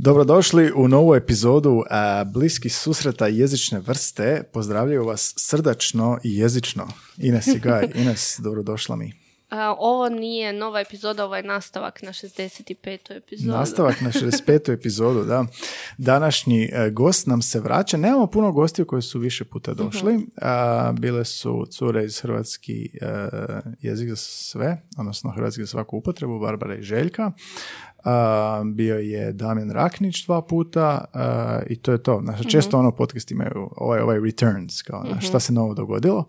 Dobrodošli u novu epizodu a, Bliski susreta jezične vrste. Pozdravljaju vas srdačno i jezično. Ines i Gaj. Ines, dobrodošla mi. A, ovo nije nova epizoda, ovo je nastavak na 65. epizodu. Nastavak na 65. epizodu, da. Današnji e, gost nam se vraća. Nemamo puno gostiju koji su više puta došli. A, bile su cure iz hrvatski e, jezik za sve, odnosno hrvatski za svaku upotrebu, Barbara i Željka. Bio je Damjan Raknić dva puta i to je to. Znači, često ono podcast imaju ovaj, ovaj returns, kao na šta se novo dogodilo.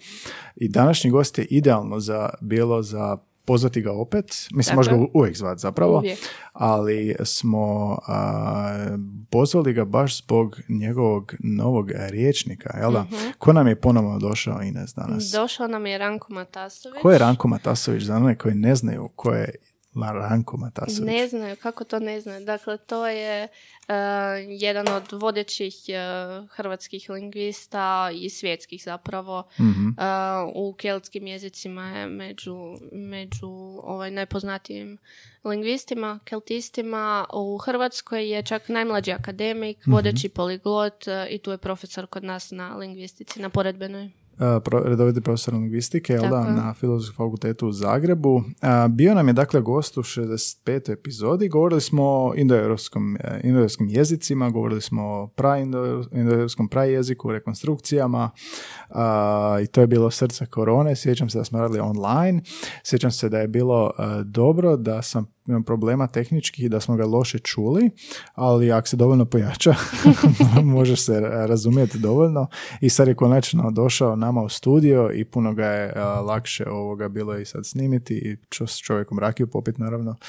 I današnji gost je idealno za, bilo za pozvati ga opet. Mislim, može ga uvijek zvati zapravo. Uvijek. Ali smo a, pozvali ga baš zbog njegovog novog riječnika, jel da? Ko nam je ponovno došao Ines danas? Došao nam je Ranko Matasović. Ko je Ranko Matasović za one koji ne znaju ko je La- Ranko Matasović? Ne znaju, kako to ne znaju. Dakle, to je uh, jedan od vodećih uh, hrvatskih lingvista i svjetskih zapravo. Mhm. Uh, u keltskim jezicima je među, među ovaj, najpoznatijim lingvistima, keltistima. U Hrvatskoj je čak najmlađi akademik, Mhm. vodeći poliglot uh, i tu je profesor kod nas na lingvistici, na poredbenoj. A, pro, redoviti profesor lingvistike, jel da, na Filozofskom fakultetu u Zagrebu. A, bio nam je dakle gost u 65. epizodi. Govorili smo o indoeuropskom, e, indoeuropskim jezicima, govorili smo o pra-indo- indoeuropskom prajeziku, rekonstrukcijama a, i to je bilo srce korone. Sjećam se da smo radili online. Sjećam se da je bilo e, dobro, da sam problema tehničkih i da smo ga loše čuli, ali ako se dovoljno pojača, može se razumjeti dovoljno. I sad je konačno došao nama u studio i puno ga je a, lakše ovoga bilo i sad snimiti i čo, s čovjekom rakiju popit naravno.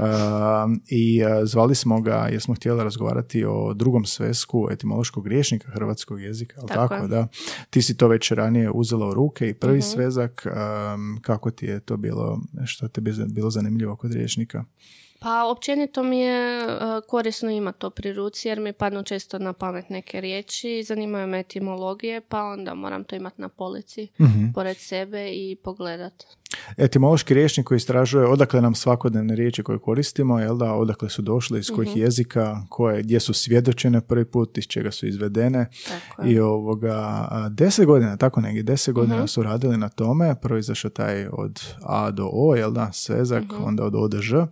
A, I a, zvali smo ga jer smo htjeli razgovarati o drugom svesku etimološkog rječnika hrvatskog jezika, Tako tako, da? Ti si to već ranije uzela u ruke i prvi svezak, am, kako ti je to bilo, što te bi bilo zanimljivo kod Pa općenito mi je e, korisno imati to pri ruci jer mi padnu često na pamet neke riječi, zanimaju me etimologije pa onda moram to imati na polici pored sebe i pogledat. Etimološki rječnik koji istražuje odakle nam svakodnevne riječi koje koristimo, jel da, odakle su došle, iz kojih jezika, koje, gdje su svjedočene prvi put, iz čega su izvedene. Tako. I ovoga, deset godina, tako negdje, deset godina su radili na tome, prvo izašao taj od A do O, jel da, svezak, onda od O do Ž.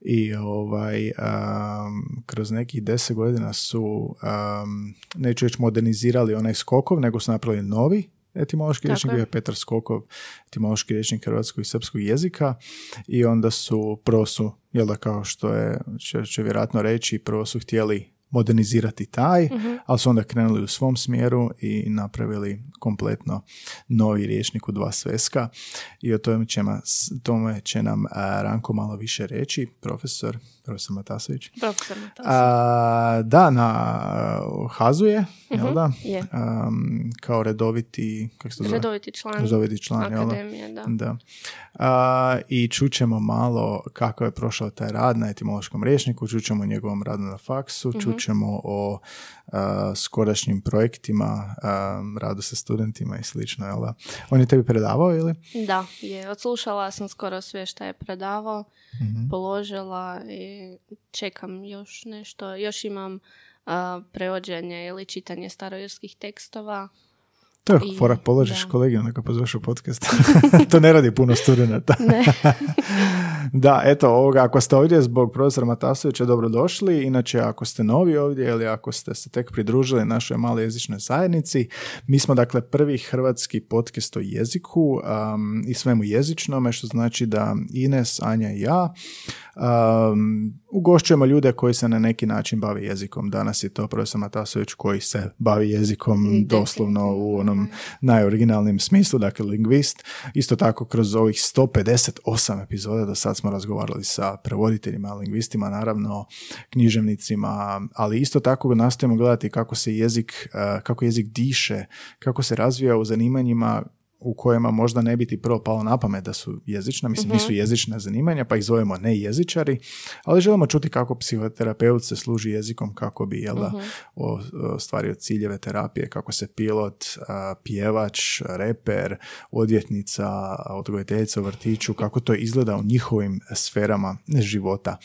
I ovaj, am, kroz nekih deset godina su, am, neću reći modernizirali onaj skokov, nego su napravili novi etimološki rječnik, je. Petar Skokov, etimološki rječnik hrvatskog i srpskog jezika i onda su, prvo su, jel da kao što je, će, će vjerojatno reći, prvo su htjeli modernizirati taj, ali su onda krenuli u svom smjeru i napravili kompletno novi rječnik u dva sveska i o tome će, tome će nam Ranko malo više reći, profesor, profesor Matasović. Profesor Matasović. Da, na uh, Hazu je, jel da? je. Um, kao redoviti, kako se zove? Redoviti član Redoviti član, jel da? akademije, da. Da. A, I čućemo malo kako je prošao taj rad na etimološkom rječniku, čućemo o njegovom radu na faksu, čućemo o skorašnjim projektima, a, radu sa studentima i slično, jel da? On je tebi predavao ili? Da, je. Odslušala sam skoro sve što je predavao, Mhm. položila i čekam još nešto. Još imam prevođenje ili čitanje starojerskih tekstova. To je I- fora, položiš da. kolegi, onda ga pozoveš u podcast. to ne radi puno studenta. Ne. da, eto, ovoga, ako ste ovdje zbog profesora Matasovića, dobrodošli. Inače, ako ste novi ovdje ili ako ste se tek pridružili našoj maloj jezičnoj zajednici, mi smo dakle prvi hrvatski podcast o jeziku um, i svemu jezičnome, što znači da Ines, Anja i ja um, ugošćujemo ljude koji se na neki način bavi jezikom. Danas je to profesor Matasović koji se bavi jezikom doslovno u onom najoriginalnijem smislu, dakle lingvist. Isto tako kroz ovih 158 epizoda do sad smo razgovarali sa prevoditeljima, lingvistima, naravno književnicima, ali isto tako nastojimo gledati kako se jezik, kako jezik diše, kako se razvija u zanimanjima u kojima možda ne biti prvo palo na pamet da su jezična, mislim nisu mhm. jezična zanimanja pa ih zovemo ne jezičari, ali želimo čuti kako psihoterapeut se služi jezikom kako bi jel da, uh-huh. ostvario ciljeve terapije, kako se pilot, pjevač, reper, odvjetnica, odgojiteljica u vrtiću, kako to izgleda u njihovim sferama života.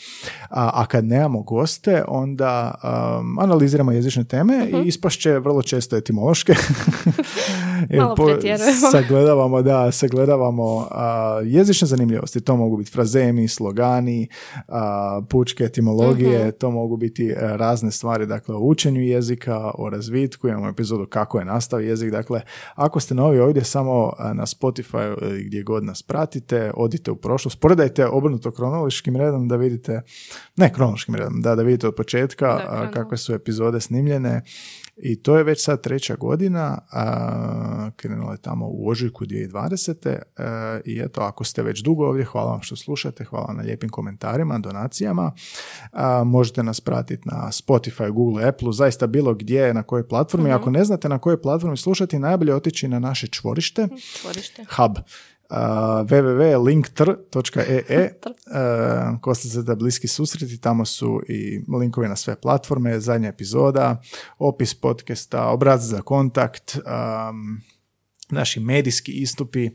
A, a kad nemamo goste, onda um, analiziramo jezične teme uh-huh. i ispašće vrlo često etimološke. Malo po, sagledavamo, da, sagledavamo a, jezične zanimljivosti. To mogu biti frazemi, slogani, a, pučke etimologije, mhm. to mogu biti e, razne stvari, dakle, o učenju jezika, o razvitku, imamo epizodu kako je nastao jezik. Dakle, ako ste novi ovdje samo na Spotify e, gdje god nas pratite, odite u prošlost, poredajte obrnuto kronološkim redom da vidite, ne kronološkim redom, da, da vidite od početka da, kakve su epizode snimljene i to je već sad treća godina, a, krenula je tamo u ožujku 2020. A, I eto, ako ste već dugo ovdje, hvala vam što slušate, hvala na lijepim komentarima, donacijama. Možete nas pratiti na Spotify, Google, Apple, zaista bilo gdje, na kojoj platformi. mm Ako ne znate na kojoj platformi slušati, najbolje otići na naše čvorište, čvorište. hub www.linktr.ee ko ste da bliski susreti, tamo su i linkovi na sve platforme, zadnja epizoda, opis podcasta, obrazac za kontakt, um, naši medijski istupi,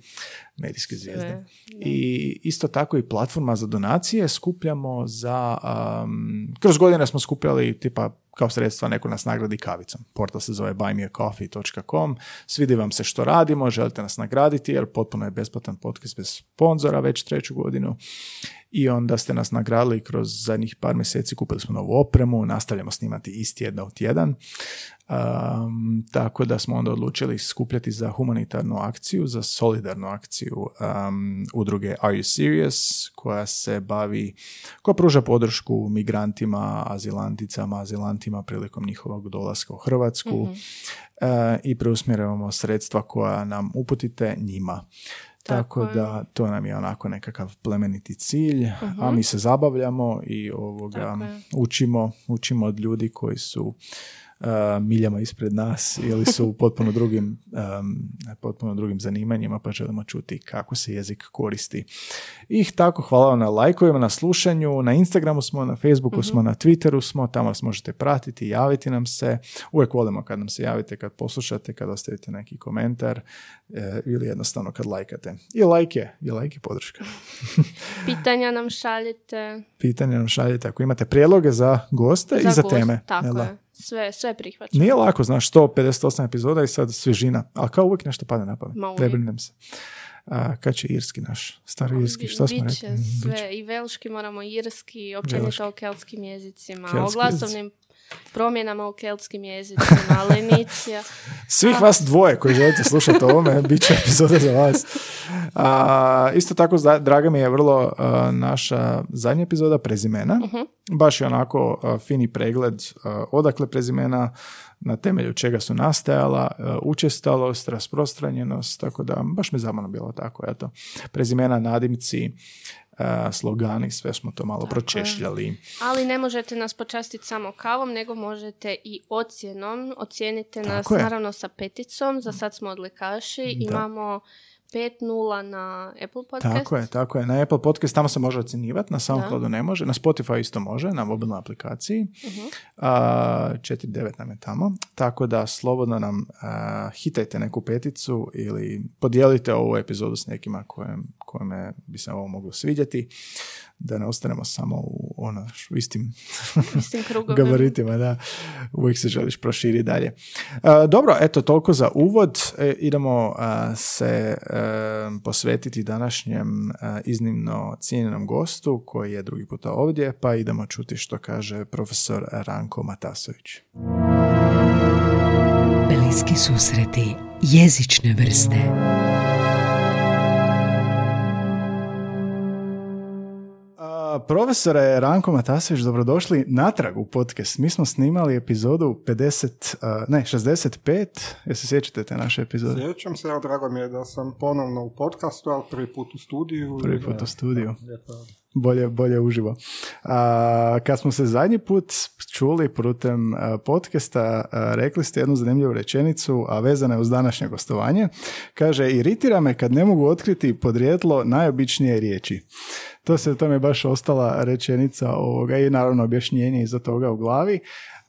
medijske zvijezde. I isto tako i platforma za donacije skupljamo za, um, kroz godine smo skupljali tipa kao sredstva neko nas nagradi kavicom. Portal se zove buymeacoffee.com. Svidi vam se što radimo, želite nas nagraditi jer potpuno je besplatan podcast bez sponzora već treću godinu i onda ste nas nagradili kroz zadnjih par mjeseci, kupili smo novu opremu, nastavljamo snimati isti jedna u tjedan. Um, tako da smo onda odlučili skupljati za humanitarnu akciju, za solidarnu akciju um, udruge Are You Serious, koja se bavi, koja pruža podršku migrantima, azilanticama, azilantima prilikom njihovog dolaska u Hrvatsku mm i preusmjeravamo sredstva koja nam uputite njima. Tako, da to nam je onako nekakav plemeniti cilj, a mhm. mi se zabavljamo i ovoga učimo, učimo od ljudi koji su miljama ispred nas ili su u potpuno drugim, potpuno drugim zanimanjima pa želimo čuti kako se jezik koristi. I tako hvala vam na lajkovima, na slušanju, na Instagramu smo, na Facebooku smo, mhm. na Twitteru smo, tamo vas možete pratiti, javiti nam se. Uvijek volimo kad nam se javite, kad poslušate, kad ostavite neki komentar e, ili jednostavno kad lajkate. I lajke, i lajke podrška. Pitanja nam šaljite. Pitanja nam šaljite ako imate prijedloge za goste za i za teme. Tako je sve, sve prihvaćam. Nije lako, znaš, 158 epizoda i sad svježina, ali kao uvijek nešto pada na pamet. Ne brinem se. A, kad će irski naš, stari irski, što smo rekli? Sve, i velški moramo irski, općenito o keltskim jezicima, o glasovnim promjenama u keltskim jezicima, Lenicija. Svih vas dvoje koji želite slušati o ovome, bit će epizoda za vas. A, isto tako, draga mi je vrlo naša zadnja epizoda prezimena. uh Baš je onako fini pregled odakle prezimena, na temelju čega su nastajala, učestalost, rasprostranjenost, tako da baš mi zamano bilo tako. Eto. Prezimena, nadimci, slogani, sve smo to malo Tako pročešljali. Ali ne možete nas počastiti samo kavom, nego možete i ocjenom. Ocijenite nas naravno sa peticom, za sad smo odlikaši, imamo 5.0 na Apple Podcast. Tako je, tako je. Na Apple Podcast tamo se može ocjenjivati, na SoundCloudu ne može, na Spotify isto može, na mobilnoj aplikaciji. Uh-huh. Uh, 4.9 nam je tamo. Tako da slobodno nam uh, hitajte neku peticu ili podijelite ovu epizodu s nekima kojem, kojeme bi se ovo moglo svidjeti da ne ostanemo samo u ono, u istim, istim gabaritima, da. Uvijek se želiš proširiti dalje. E, dobro, eto, toliko za uvod. E, idemo se e, posvetiti današnjem iznimno cijenjenom gostu koji je drugi puta ovdje, pa idemo čuti što kaže profesor Ranko Matasović. Bliski susreti jezične vrste. Profesore Ranko Matasević, dobrodošli natrag u podcast. Mi smo snimali epizodu 50, ne, 65. Jesi sjećate te naše epizode? Sjećam se, drago mi je da sam ponovno u podcastu, ali prvi put u studiju. Prvi put u studiju. Bolje, bolje uživo. A, kad smo se zadnji put čuli putem podcasta, rekli ste jednu zanimljivu rečenicu, a vezana je uz današnje gostovanje. Kaže, iritira me kad ne mogu otkriti podrijetlo najobičnije riječi. To se, to je baš ostala rečenica ovoga i naravno objašnjenje iza toga u glavi.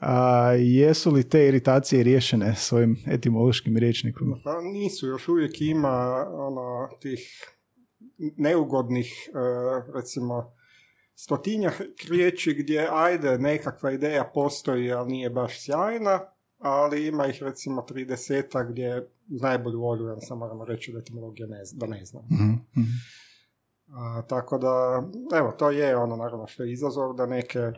A, jesu li te iritacije riješene svojim etimološkim riječnikom? Pa nisu, još uvijek ima ono, tih neugodnih, e, recimo, stotinja riječi gdje ajde nekakva ideja postoji, ali nije baš sjajna, ali ima ih recimo 30 gdje najbolju volju, ja sam moramo reći da etimologija ne, da ne znam. mm A, tako da, evo, to je ono naravno što je izazov da neke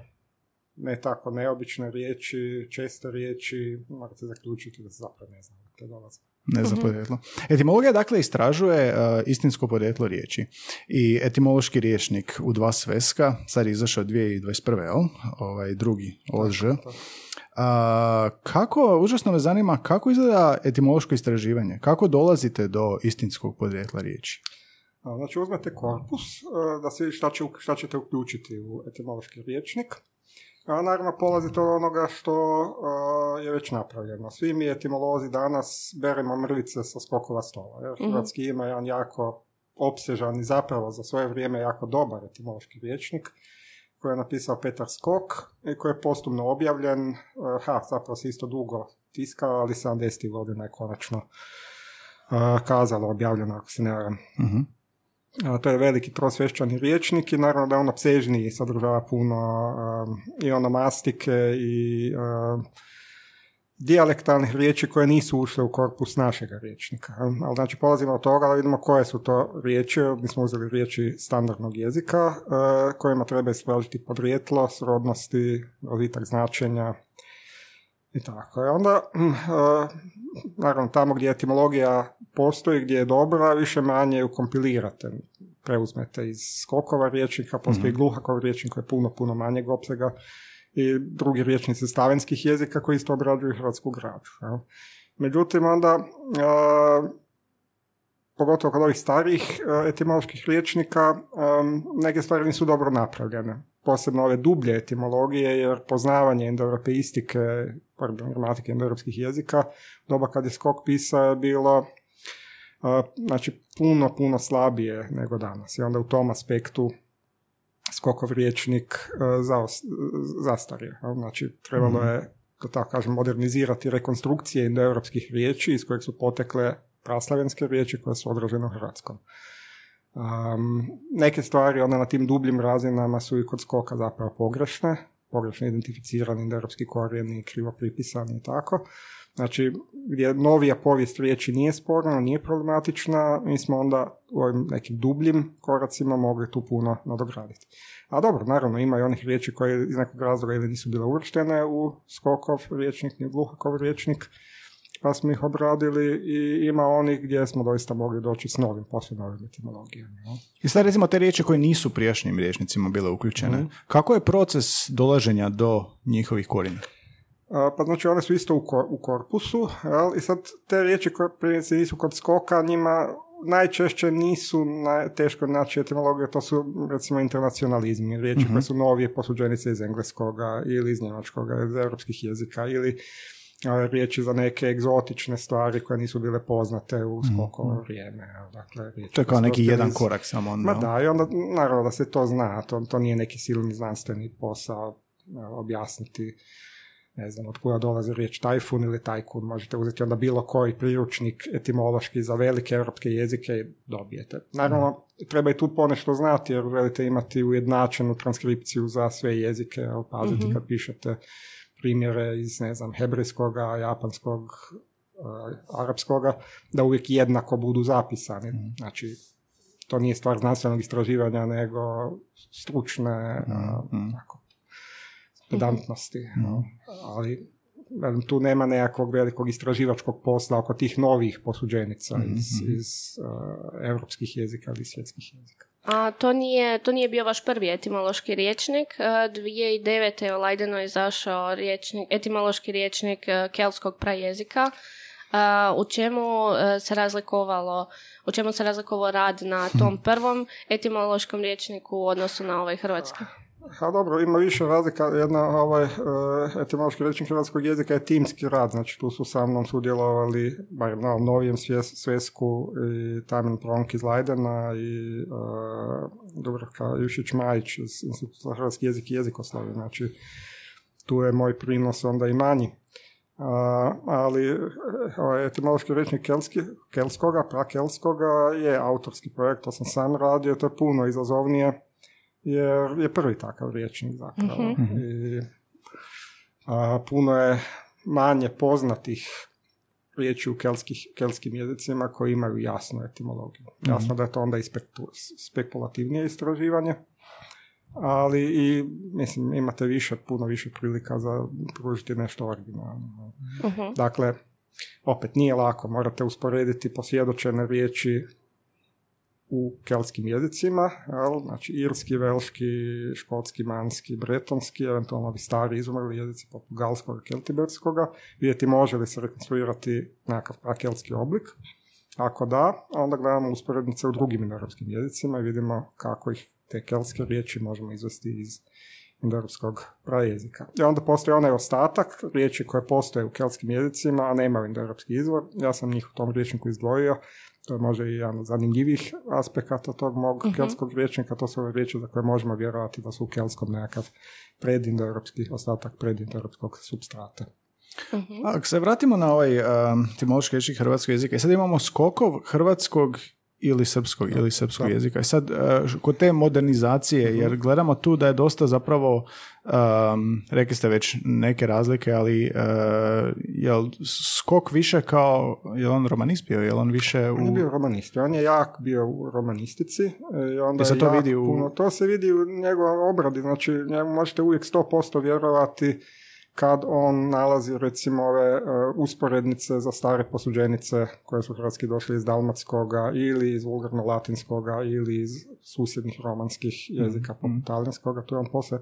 ne tako neobične riječi, česte riječi, morate zaključiti da se zapravo ne znam te dolaze. Ne mhm. podrijetlo. Etimologija dakle istražuje uh, istinsko podrijetlo riječi. I etimološki riječnik u dva sveska, sad je izašao 2021. Jel? Ovaj drugi OŽ. Uh, kako, užasno me zanima, kako izgleda etimološko istraživanje? Kako dolazite do istinskog podrijetla riječi? Znači uzmete korpus uh, da se šta, će, šta ćete uključiti u etimološki riječnik a naravno polazite od onoga što je već napravljeno. Svi mi etimolozi danas beremo mrvice sa skokova stola. Jer mm Hrvatski ima jedan jako opsežan i zapravo za svoje vrijeme jako dobar etimološki rječnik koji je napisao Petar Skok i koji je postumno objavljen. Ha, zapravo se isto dugo tiskao, ali 70. godina je konačno kazalo objavljeno, ako se ne varam. mm to je veliki prosvješćani riječnik i naravno da je on obsežniji, sadržava puno i onomastike i dijalektalnih riječi koje nisu ušle u korpus našega riječnika. Ali znači polazimo od toga da vidimo koje su to riječi, mi smo uzeli riječi standardnog jezika kojima treba istražiti podrijetlo, srodnosti, roditak značenja i tako. I onda, mm, naravno, tamo gdje etimologija postoji, gdje je dobra, više manje ju kompilirate. Preuzmete iz skokova riječnika, postoji mm gluhakov riječnik koji je puno, puno manjeg opsega i drugi riječnici stavenskih jezika koji isto obrađuju hrvatsku građu. Međutim, onda, pogotovo kod ovih starijih etimoloških riječnika, neke stvari nisu dobro napravljene. Posebno ove dublje etimologije, jer poznavanje indoeuropeistike, gramatike indoeuropskih jezika, doba kad je skok pisao je bilo znači puno, puno slabije nego danas. I onda u tom aspektu skokov riječnik zastario. Znači, trebalo mhm. je, da tako kažem, modernizirati rekonstrukcije indoeuropskih riječi iz kojeg su potekle praslavenske riječi koje su odražene u hrvatskom. Um, neke stvari onda na tim dubljim razinama su i kod skoka zapravo pogrešne, pogrešno identificirani indoeuropski korijeni, krivo pripisani i tako. Znači, gdje novija povijest riječi nije sporna, nije problematična, mi smo onda u ovim nekim dubljim koracima mogli tu puno nadograditi. A dobro, naravno, ima i onih riječi koje iz nekog razloga ili nisu bile uvrštene u skokov riječnik, ni gluhakov riječnik, pa smo ih obradili i ima onih gdje smo doista mogli doći s novim, posve novim etimologijama. I sad recimo te riječi koje nisu prijašnjim riječnicima bile uključene, mm kako je proces dolaženja do njihovih korijena? pa znači one su isto u, u korpusu, jel? i sad te riječi koje primjerice nisu kod skoka, njima najčešće nisu naj, teško naći etimologije, to su recimo internacionalizmi, riječi koje mhm. su novije posuđenice iz engleskoga ili iz njemačkoga, iz europskih jezika, ili riječi za neke egzotične stvari koje nisu bile poznate u mhm. skokovo vrijeme. Dakle, to je kao neki jedan korak samo. Ma da, i onda naravno da se to zna, to, to nije neki silni znanstveni posao objasniti ne znam, od kuda dolazi riječ tajfun ili tajkun, možete uzeti onda bilo koji priručnik etimološki za velike europske jezike i dobijete. Naravno, treba i tu ponešto znati jer želite imati ujednačenu transkripciju za sve jezike, ali pazite mm kad pišete primjere iz, ne znam, hebrejskoga, japanskog, uh, arapskoga, da uvijek jednako budu zapisani. mm Znači, to nije stvar znanstvenog istraživanja, nego stručne, mm tako, pedantnosti. No. Ali tu nema nekakvog velikog istraživačkog posla oko tih novih posuđenica mm-hmm. iz, iz uh, europskih jezika ili svjetskih jezika. A to nije, to nije bio vaš prvi etimološki riječnik. 2009. u Leidenu je izašao riječnik, etimološki riječnik kelskog prajezika u čemu se razlikovalo, u čemu se razlikovao rad na tom prvom etimološkom rječniku u odnosu na ovaj hrvatski? Ha dobro, ima više razlika. Jedna ovaj, uh, etimološki rečnik hrvatskog jezika je timski rad, znači tu su sa mnom sudjelovali, bar na novijem svesku i Tamin Pronk iz Lajdena i uh, Dubravka Jušić-Majić iz Instituta hrvatski jezik i jezikoslovi. Znači, tu je moj prinos onda i manji. Uh, ali ovaj, etimološki rečnik kelski, kelskoga, prakelskoga je autorski projekt, to sam sam radio, to je puno izazovnije jer je prvi takav riječnik zapravo. mm I, a, puno je manje poznatih riječi u kelskih, kelskim jezicima koji imaju jasnu etimologiju. Mhm. Jasno da je to onda i spekulativnije istraživanje, ali i mislim imate više, puno više prilika za pružiti nešto originalno. Mhm. Dakle, opet nije lako, morate usporediti posvjedočene riječi u kelskim jezicima, jel? znači irski, velški, škotski, manski, bretonski, eventualno ovi stari izumrli jezici poput galskog i keltiberskoga, vidjeti može li se rekonstruirati nekakav prakelski oblik. Ako da, onda gledamo usporednice u drugim indoeuropskim jezicima i vidimo kako ih te kelske riječi možemo izvesti iz indoeuropskog prajezika. I onda postoji onaj ostatak riječi koje postoje u kelskim jezicima, a nemaju indoeuropski izvor. Ja sam njih u tom riječniku izdvojio to je možda i jedan od zanimljivih aspekata tog mog uh kelskog riječnika, to su ove riječi za koje možemo vjerovati da su u kelskom nekakav predindoeuropski ostatak predindoeuropskog substrata. Uh-huh. Ako se vratimo na ovaj um, timološki rečnik hrvatskog jezika, i sad imamo skokov hrvatskog ili srpskog ili srpskog jezika. I sad, uh, kod te modernizacije, uh-huh. jer gledamo tu da je dosta zapravo Um, rekli ste već neke razlike, ali uh, je skok više kao, je on romanist bio, je on više u... On je bio romanist, on je jak bio u romanistici. E, I onda se to vidi u... Puno, to se vidi u njegovoj obradi, znači njemu možete uvijek 100% vjerovati kad on nalazi recimo ove uh, usporednice za stare posuđenice koje su hrvatski došli iz dalmatskoga ili iz vulgarno latinskoga ili iz susjednih romanskih jezika mm. poput talijanskoga, to je on posle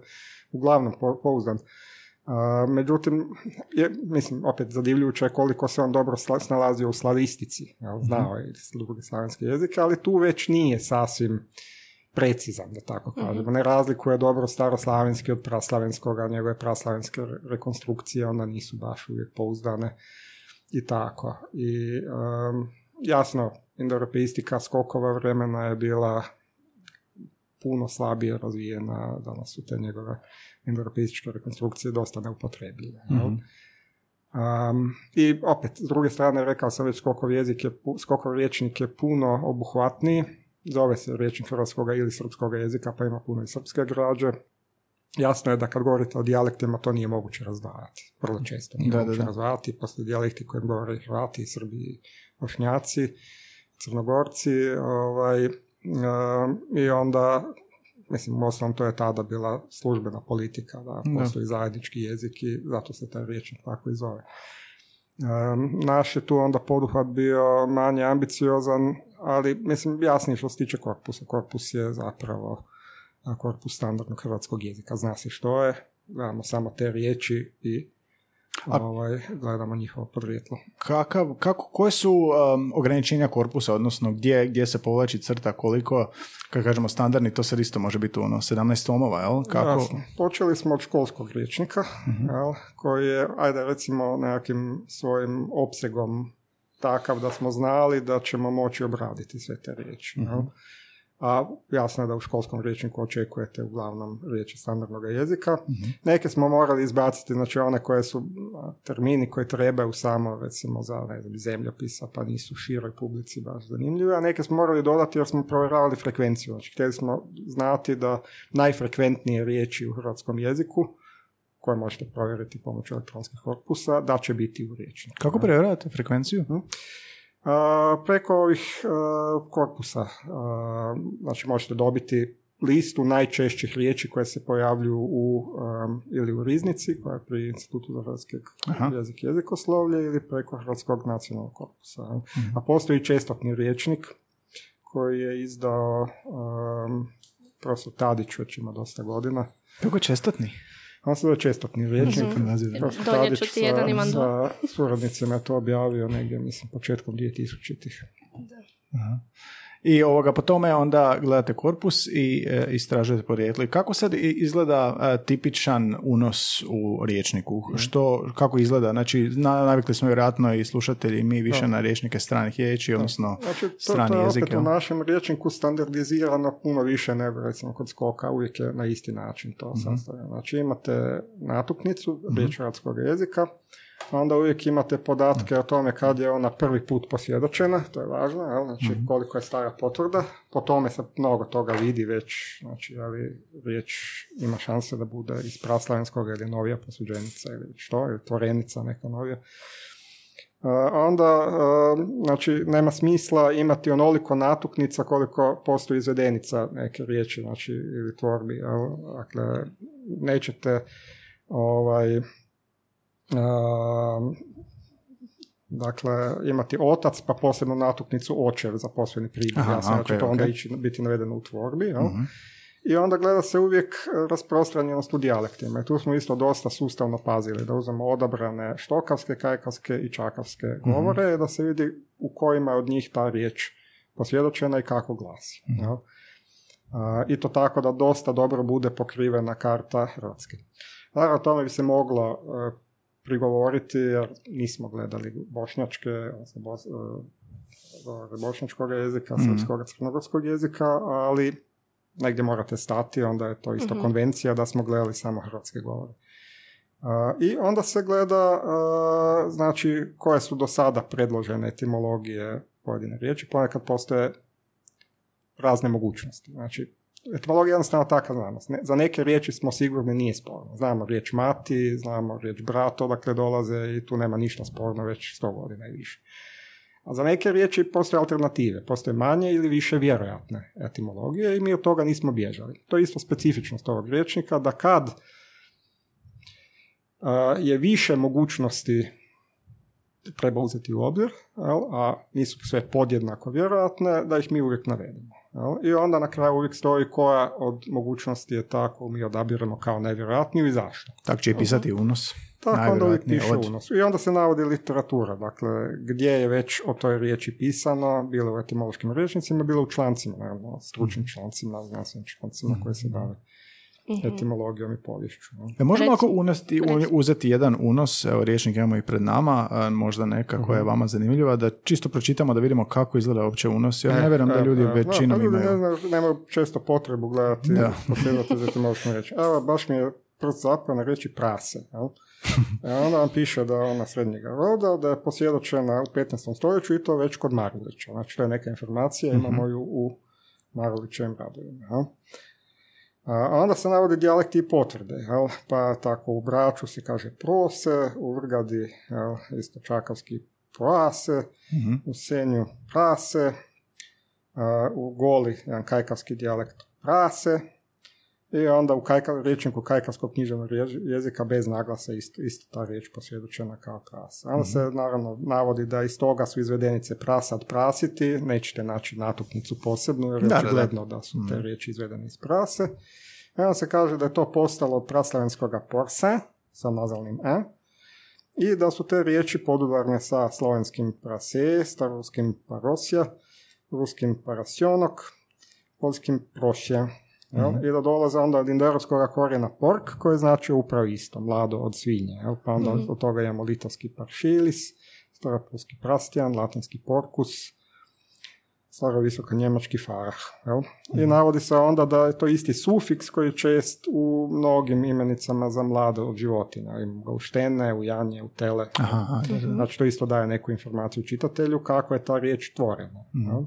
uglavnom pouzdan. Uh, međutim, je, mislim, opet zadivljujuće koliko se on dobro snalazio u slavistici, jel, mhm. znao je druge slavenske jezike, ali tu već nije sasvim precizan, da tako mhm. kažemo. Ne razlikuje dobro staroslavenski od praslavenskoga, njegove praslavenske rekonstrukcije, onda nisu baš uvijek pouzdane i tako. I um, jasno, indoeuropeistika skokova vremena je bila puno slabije razvijena, danas su te njegove indoeuropeističke rekonstrukcije dosta neupotrebljive. mm Um, I opet, s druge strane, rekao sam već, skokov jezik je, skokov riječnik je puno obuhvatniji, zove se riječnik hrvatskog ili srpskog jezika, pa ima puno i srpske građe. Jasno je da kad govorite o dijalektima, to nije moguće razdvajati. Vrlo često nije da, moguće da, razdvajati. Postoje dijalekti kojim govore Hrvati, Srbi, Bošnjaci, Crnogorci. Ovaj, um, I onda mislim, osnovno to je tada bila službena politika, da postoji zajednički jezik i zato se taj riječnik tako i zove. Naš je tu onda poduhvat bio manje ambiciozan, ali mislim jasnije što se tiče korpusa. Korpus je zapravo korpus standardnog hrvatskog jezika. Zna se što je, gledamo samo te riječi i ovaj, gledamo njihovo podrijetlo. Kakav, kako, koje su um, ograničenja korpusa, odnosno gdje, gdje se povlači crta, koliko, kako kažemo, standardni, to sad isto može biti ono 17 tomova, jel? Kako? Jasno. Počeli smo od školskog riječnika, uh jel? koji je, ajde recimo, nekakvim svojim opsegom takav da smo znali da ćemo moći obraditi sve te riječi. uh a jasno je da u školskom rječniku očekujete uglavnom riječi standardnog jezika. mm Neke smo morali izbaciti, znači one koje su termini koji trebaju samo recimo za ne znam, zemljopisa pa nisu široj publici baš zanimljive, a neke smo morali dodati jer smo provjeravali frekvenciju. Znači htjeli smo znati da najfrekventnije riječi u hrvatskom jeziku koje možete provjeriti pomoću elektronskih korpusa, da će biti u riječniku. Kako provjeravate frekvenciju? uh preko ovih korpusa. Znači možete dobiti listu najčešćih riječi koje se pojavljuju u, ili u riznici, koja je pri Institutu za hrvatski jezik i jezikoslovlje, ili preko Hrvatskog nacionalnog korpusa. Mhm. A postoji čestotni riječnik koji je izdao um, profesor Tadić, već ima dosta godina. Kako čestotni? On se zove čestotni riječnik. Mm-hmm. ću ti jedan imam Sa suradnicima je to objavio negdje, mislim, početkom 2000-ih. Aha. I ovoga, po tome onda gledate korpus i e, istražujete podrijetlo. I kako sad izgleda e, tipičan unos u riječniku? Mhm. Što, kako izgleda? Znači, navikli smo vjerojatno i slušatelji mi više na riječnike stranih riječi, odnosno znači, to, strani to je opet u našem riječniku standardizirano puno više nego recimo kod skoka, uvijek je na isti način to mm sastavljeno. Znači imate natuknicu mm riječ jezika, onda uvijek imate podatke o tome kad je ona prvi put posvjedočena, to je važno, jel? znači mhm. koliko je stara potvrda, po tome se mnogo toga vidi već, znači ali riječ ima šanse da bude iz praslavenskog ili novija posuđenica ili što, ili tvorenica neka novija. Uh, onda, znači, nema smisla imati onoliko natuknica koliko postoji izvedenica neke riječi, znači, ili tvorbi, dakle, nećete ovaj, dakle, imati otac, pa posebno natuknicu očev za posebni pridjev. Ja sam okay, to onda ići, biti navedeno u tvorbi. Jel? Mhm. I onda gleda se uvijek rasprostranjenost u dijalektima. I tu smo isto dosta sustavno pazili da uzmemo odabrane štokavske, kajkavske i čakavske mhm. govore, da se vidi u kojima je od njih ta riječ posvjedočena i kako glasi. mm I to tako da dosta dobro bude pokrivena karta Hrvatske. Naravno, tome bi se moglo e, prigovoriti jer nismo gledali bošnjačke, bos, e, bošnjačkog jezika, mm. srpskog, crnogorskog jezika, ali negdje morate stati, onda je to isto mm konvencija da smo gledali samo hrvatske govore. Uh, I onda se gleda uh, znači koje su do sada predložene etimologije pojedine riječi, ponekad postoje razne mogućnosti. Znači, etimologija je jednostavno takva znanost. za neke riječi smo sigurni nije sporno. Znamo riječ mati, znamo riječ brat odakle dolaze i tu nema ništa sporno već sto godina i više. A za neke riječi postoje alternative, postoje manje ili više vjerojatne etimologije i mi od toga nismo bježali. To je isto specifičnost ovog riječnika, da kad je više mogućnosti treba uzeti u obzir, a nisu sve podjednako vjerojatne, da ih mi uvijek navedemo. I onda na kraju uvijek stoji koja od mogućnosti je tako mi odabiramo kao nevjerojatniju i zašto. Tako će i pisati unos. Tako onda uvijek piše unos. I onda se navodi literatura, dakle, gdje je već o toj riječi pisano, bilo u etimološkim rječnicima, bilo u člancima, naravno, stručnim člancima, znanstvenim člancima koji se bave mm etimologijom i povješću. E, možemo ako unesti, uzeti jedan unos, evo riječnik imamo i pred nama, možda neka koja je mhm. vama zanimljiva, da čisto pročitamo da vidimo kako izgleda uopće unos. Ja e, ne vjerujem da e, ljudi e, većinom imaju. Ne, nemaju često potrebu gledati, da. za etimološkom reći. Evo, baš mi je prst zapravo reći prase. Jel? E onda vam piše da je ona srednjega roda, da je posvjedočena u 15. stoljeću i to već kod Marulića. Znači, to je neka informacija, imamo mhm. ju u Marulićevim radovima. A onda se navode dijalekti i potvrde, jel? pa tako u Braču se kaže prose, u Vrgadi jel? isto čakavski proase, mm u Senju prase, u Goli jedan kajkavski dijalekt prase, i onda u kajka, rječniku kajkavskog književnog jezika bez naglasa isto, isto ta riječ posvjedočena kao prasa. Onda se mhm. naravno navodi da iz toga su izvedenice prasad prasiti, nećete naći natuknicu posebnu jer je očigledno da, su te mhm. riječi izvedene iz prase. I onda se kaže da je to postalo od praslavenskog porse sa nazalnim e i da su te riječi podudarne sa slovenskim prase, staroskim parosja, ruskim parasjonok, polskim prosje mm I da dolaze onda od indoeuropskog korijena pork, koji znači upravo isto, mlado od svinje. Jel? Pa onda mm od toga imamo litovski paršilis, staropolski prastijan, latinski porkus, staro visoko njemački farah. Jel? I mhm. navodi se onda da je to isti sufiks koji je čest u mnogim imenicama za mlade od životinja. Imamo ga u štene, u janje, u tele. Aha, Znači to isto daje neku informaciju čitatelju kako je ta riječ tvorena. mm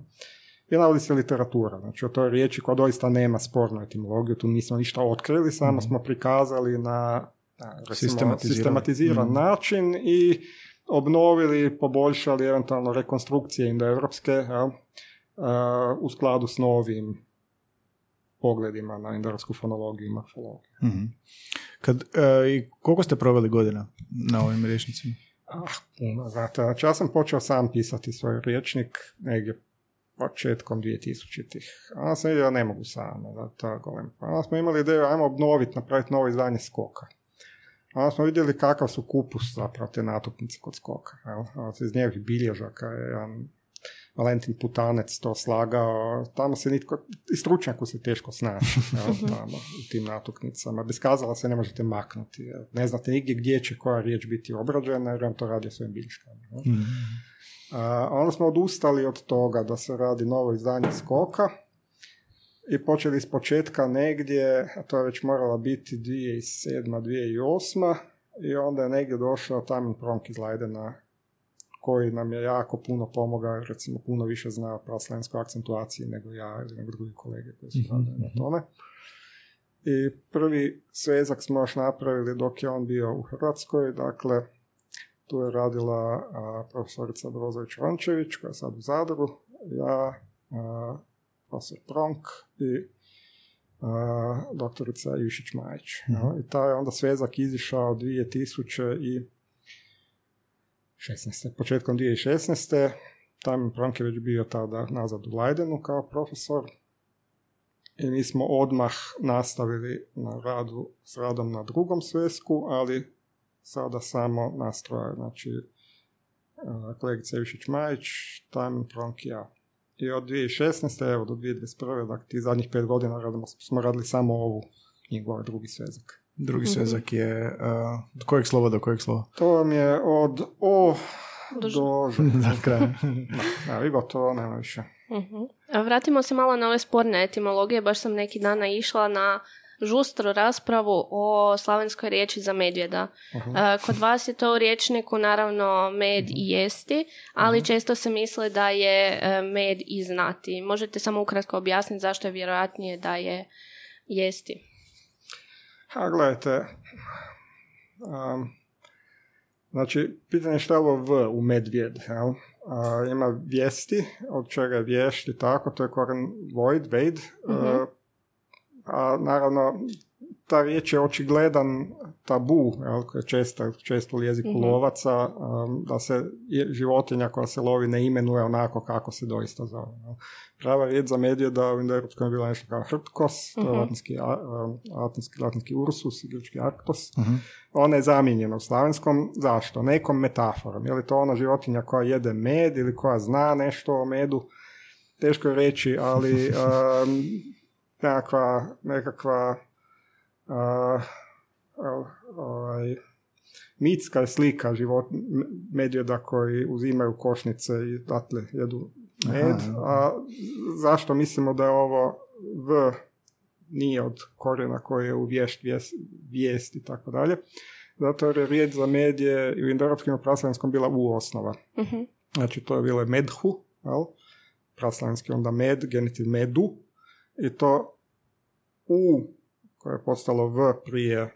i navodi se literatura. Znači o toj riječi koja doista nema spornu etimologiju, tu nismo ništa otkrili, samo mm. smo prikazali na recimo, sistematiziran mm. način i obnovili, poboljšali eventualno rekonstrukcije indoevropske ja, u skladu s novim pogledima na indoevropsku fonologiju i morfologiju. mm Kad, e, i koliko ste proveli godina na ovim rječnicima? Ah, puno, znate, znači ja sam počeo sam pisati svoj rječnik negdje početkom 2000-ih. A onda sam vidio da ne mogu sam, da to govorim. A onda smo imali ideju, ajmo obnoviti, napraviti novo izdanje skoka. onda smo vidjeli kakav su kupus zapravo te natuknice kod skoka. Jel? Iz njegovih bilježaka je jedan Valentin Putanec to slagao, tamo se nitko, i stručnjaku se teško snaći tamo, u tim natuknicama. Bez kazala se ne možete maknuti. Ne znate nigdje gdje će koja riječ biti obrađena jer on to radi svojim bilješkama. Mm. Onda smo odustali od toga da se radi novo izdanje skoka i počeli iz početka negdje, a to je već morala biti 2007. 2008. I onda je negdje došao Tamin Pronk iz Leidena koji nam je jako puno pomogao, recimo puno više zna o praslenskoj akcentuaciji nego ja ili nego drugi kolege koji su mhm, radili na mhm. tome. I prvi svezak smo još napravili dok je on bio u Hrvatskoj, dakle tu je radila a, profesorica Brozović Rončević koja je sad u Zadru, ja, a, profesor Pronk i a, doktorica Ivišić Majić. mm I taj onda svezak izišao 2000 i 16. Početkom 2016. Tam Frank je već bio tada nazad u Leidenu kao profesor i mi smo odmah nastavili na radu s radom na drugom svesku, ali sada samo nastroje, znači e, kolegica Ivišić Majić, Tam Frank i ja. I od 2016. evo do 2021. dakle ti zadnjih pet godina radimo, smo radili samo ovu knjigu, ovaj drugi svezak. Drugi mhm. svezak je, uh, do kojeg slova do kojeg slova? To vam je od O do Ž. do kraja. da, vi gotovo, nema više. Uh-huh. Vratimo se malo na ove sporne etimologije, baš sam neki dana išla na žustru raspravu o slavenskoj riječi za medvjeda. Uh-huh. Kod vas je to u riječniku naravno med i jesti, ali uh-huh. često se misle da je e, med i znati. Možete samo ukratko objasniti zašto je vjerojatnije da je jesti? A gledajte, um, znači, pitanje šta je ovo V u medvjed, jel? ima vijesti, od čega je vješti tako, to je koren void, vejd, mm a naravno ta riječ je očigledan tabu, jel, koji je često, često u jeziku mm lovaca, um, da se životinja koja se lovi ne imenuje onako kako se doista zove. Jel. Prava riječ za medvjeda u indoeuropskom je bila nešto kao hrtkos, to je mhm. latinski, latinski, latinski ursus, grčki arktos. uh Ona je zamijenjena u slavenskom. Zašto? Nekom metaforom. Je li to ona životinja koja jede med ili koja zna nešto o medu? Teško je reći, ali um, nekakva, nekakva uh, ovaj, mitska slika život, medvjeda koji uzimaju košnice i datle jedu med. A zašto mislimo da je ovo v nije od korijena koji je u vješt, vijest, i tako dalje. Zato jer je riječ za med je u indoeuropskim i bila u osnova. uh Znači to je bilo medhu, jel? praslavenski onda med, genitiv medu. I to u koje je postalo v prije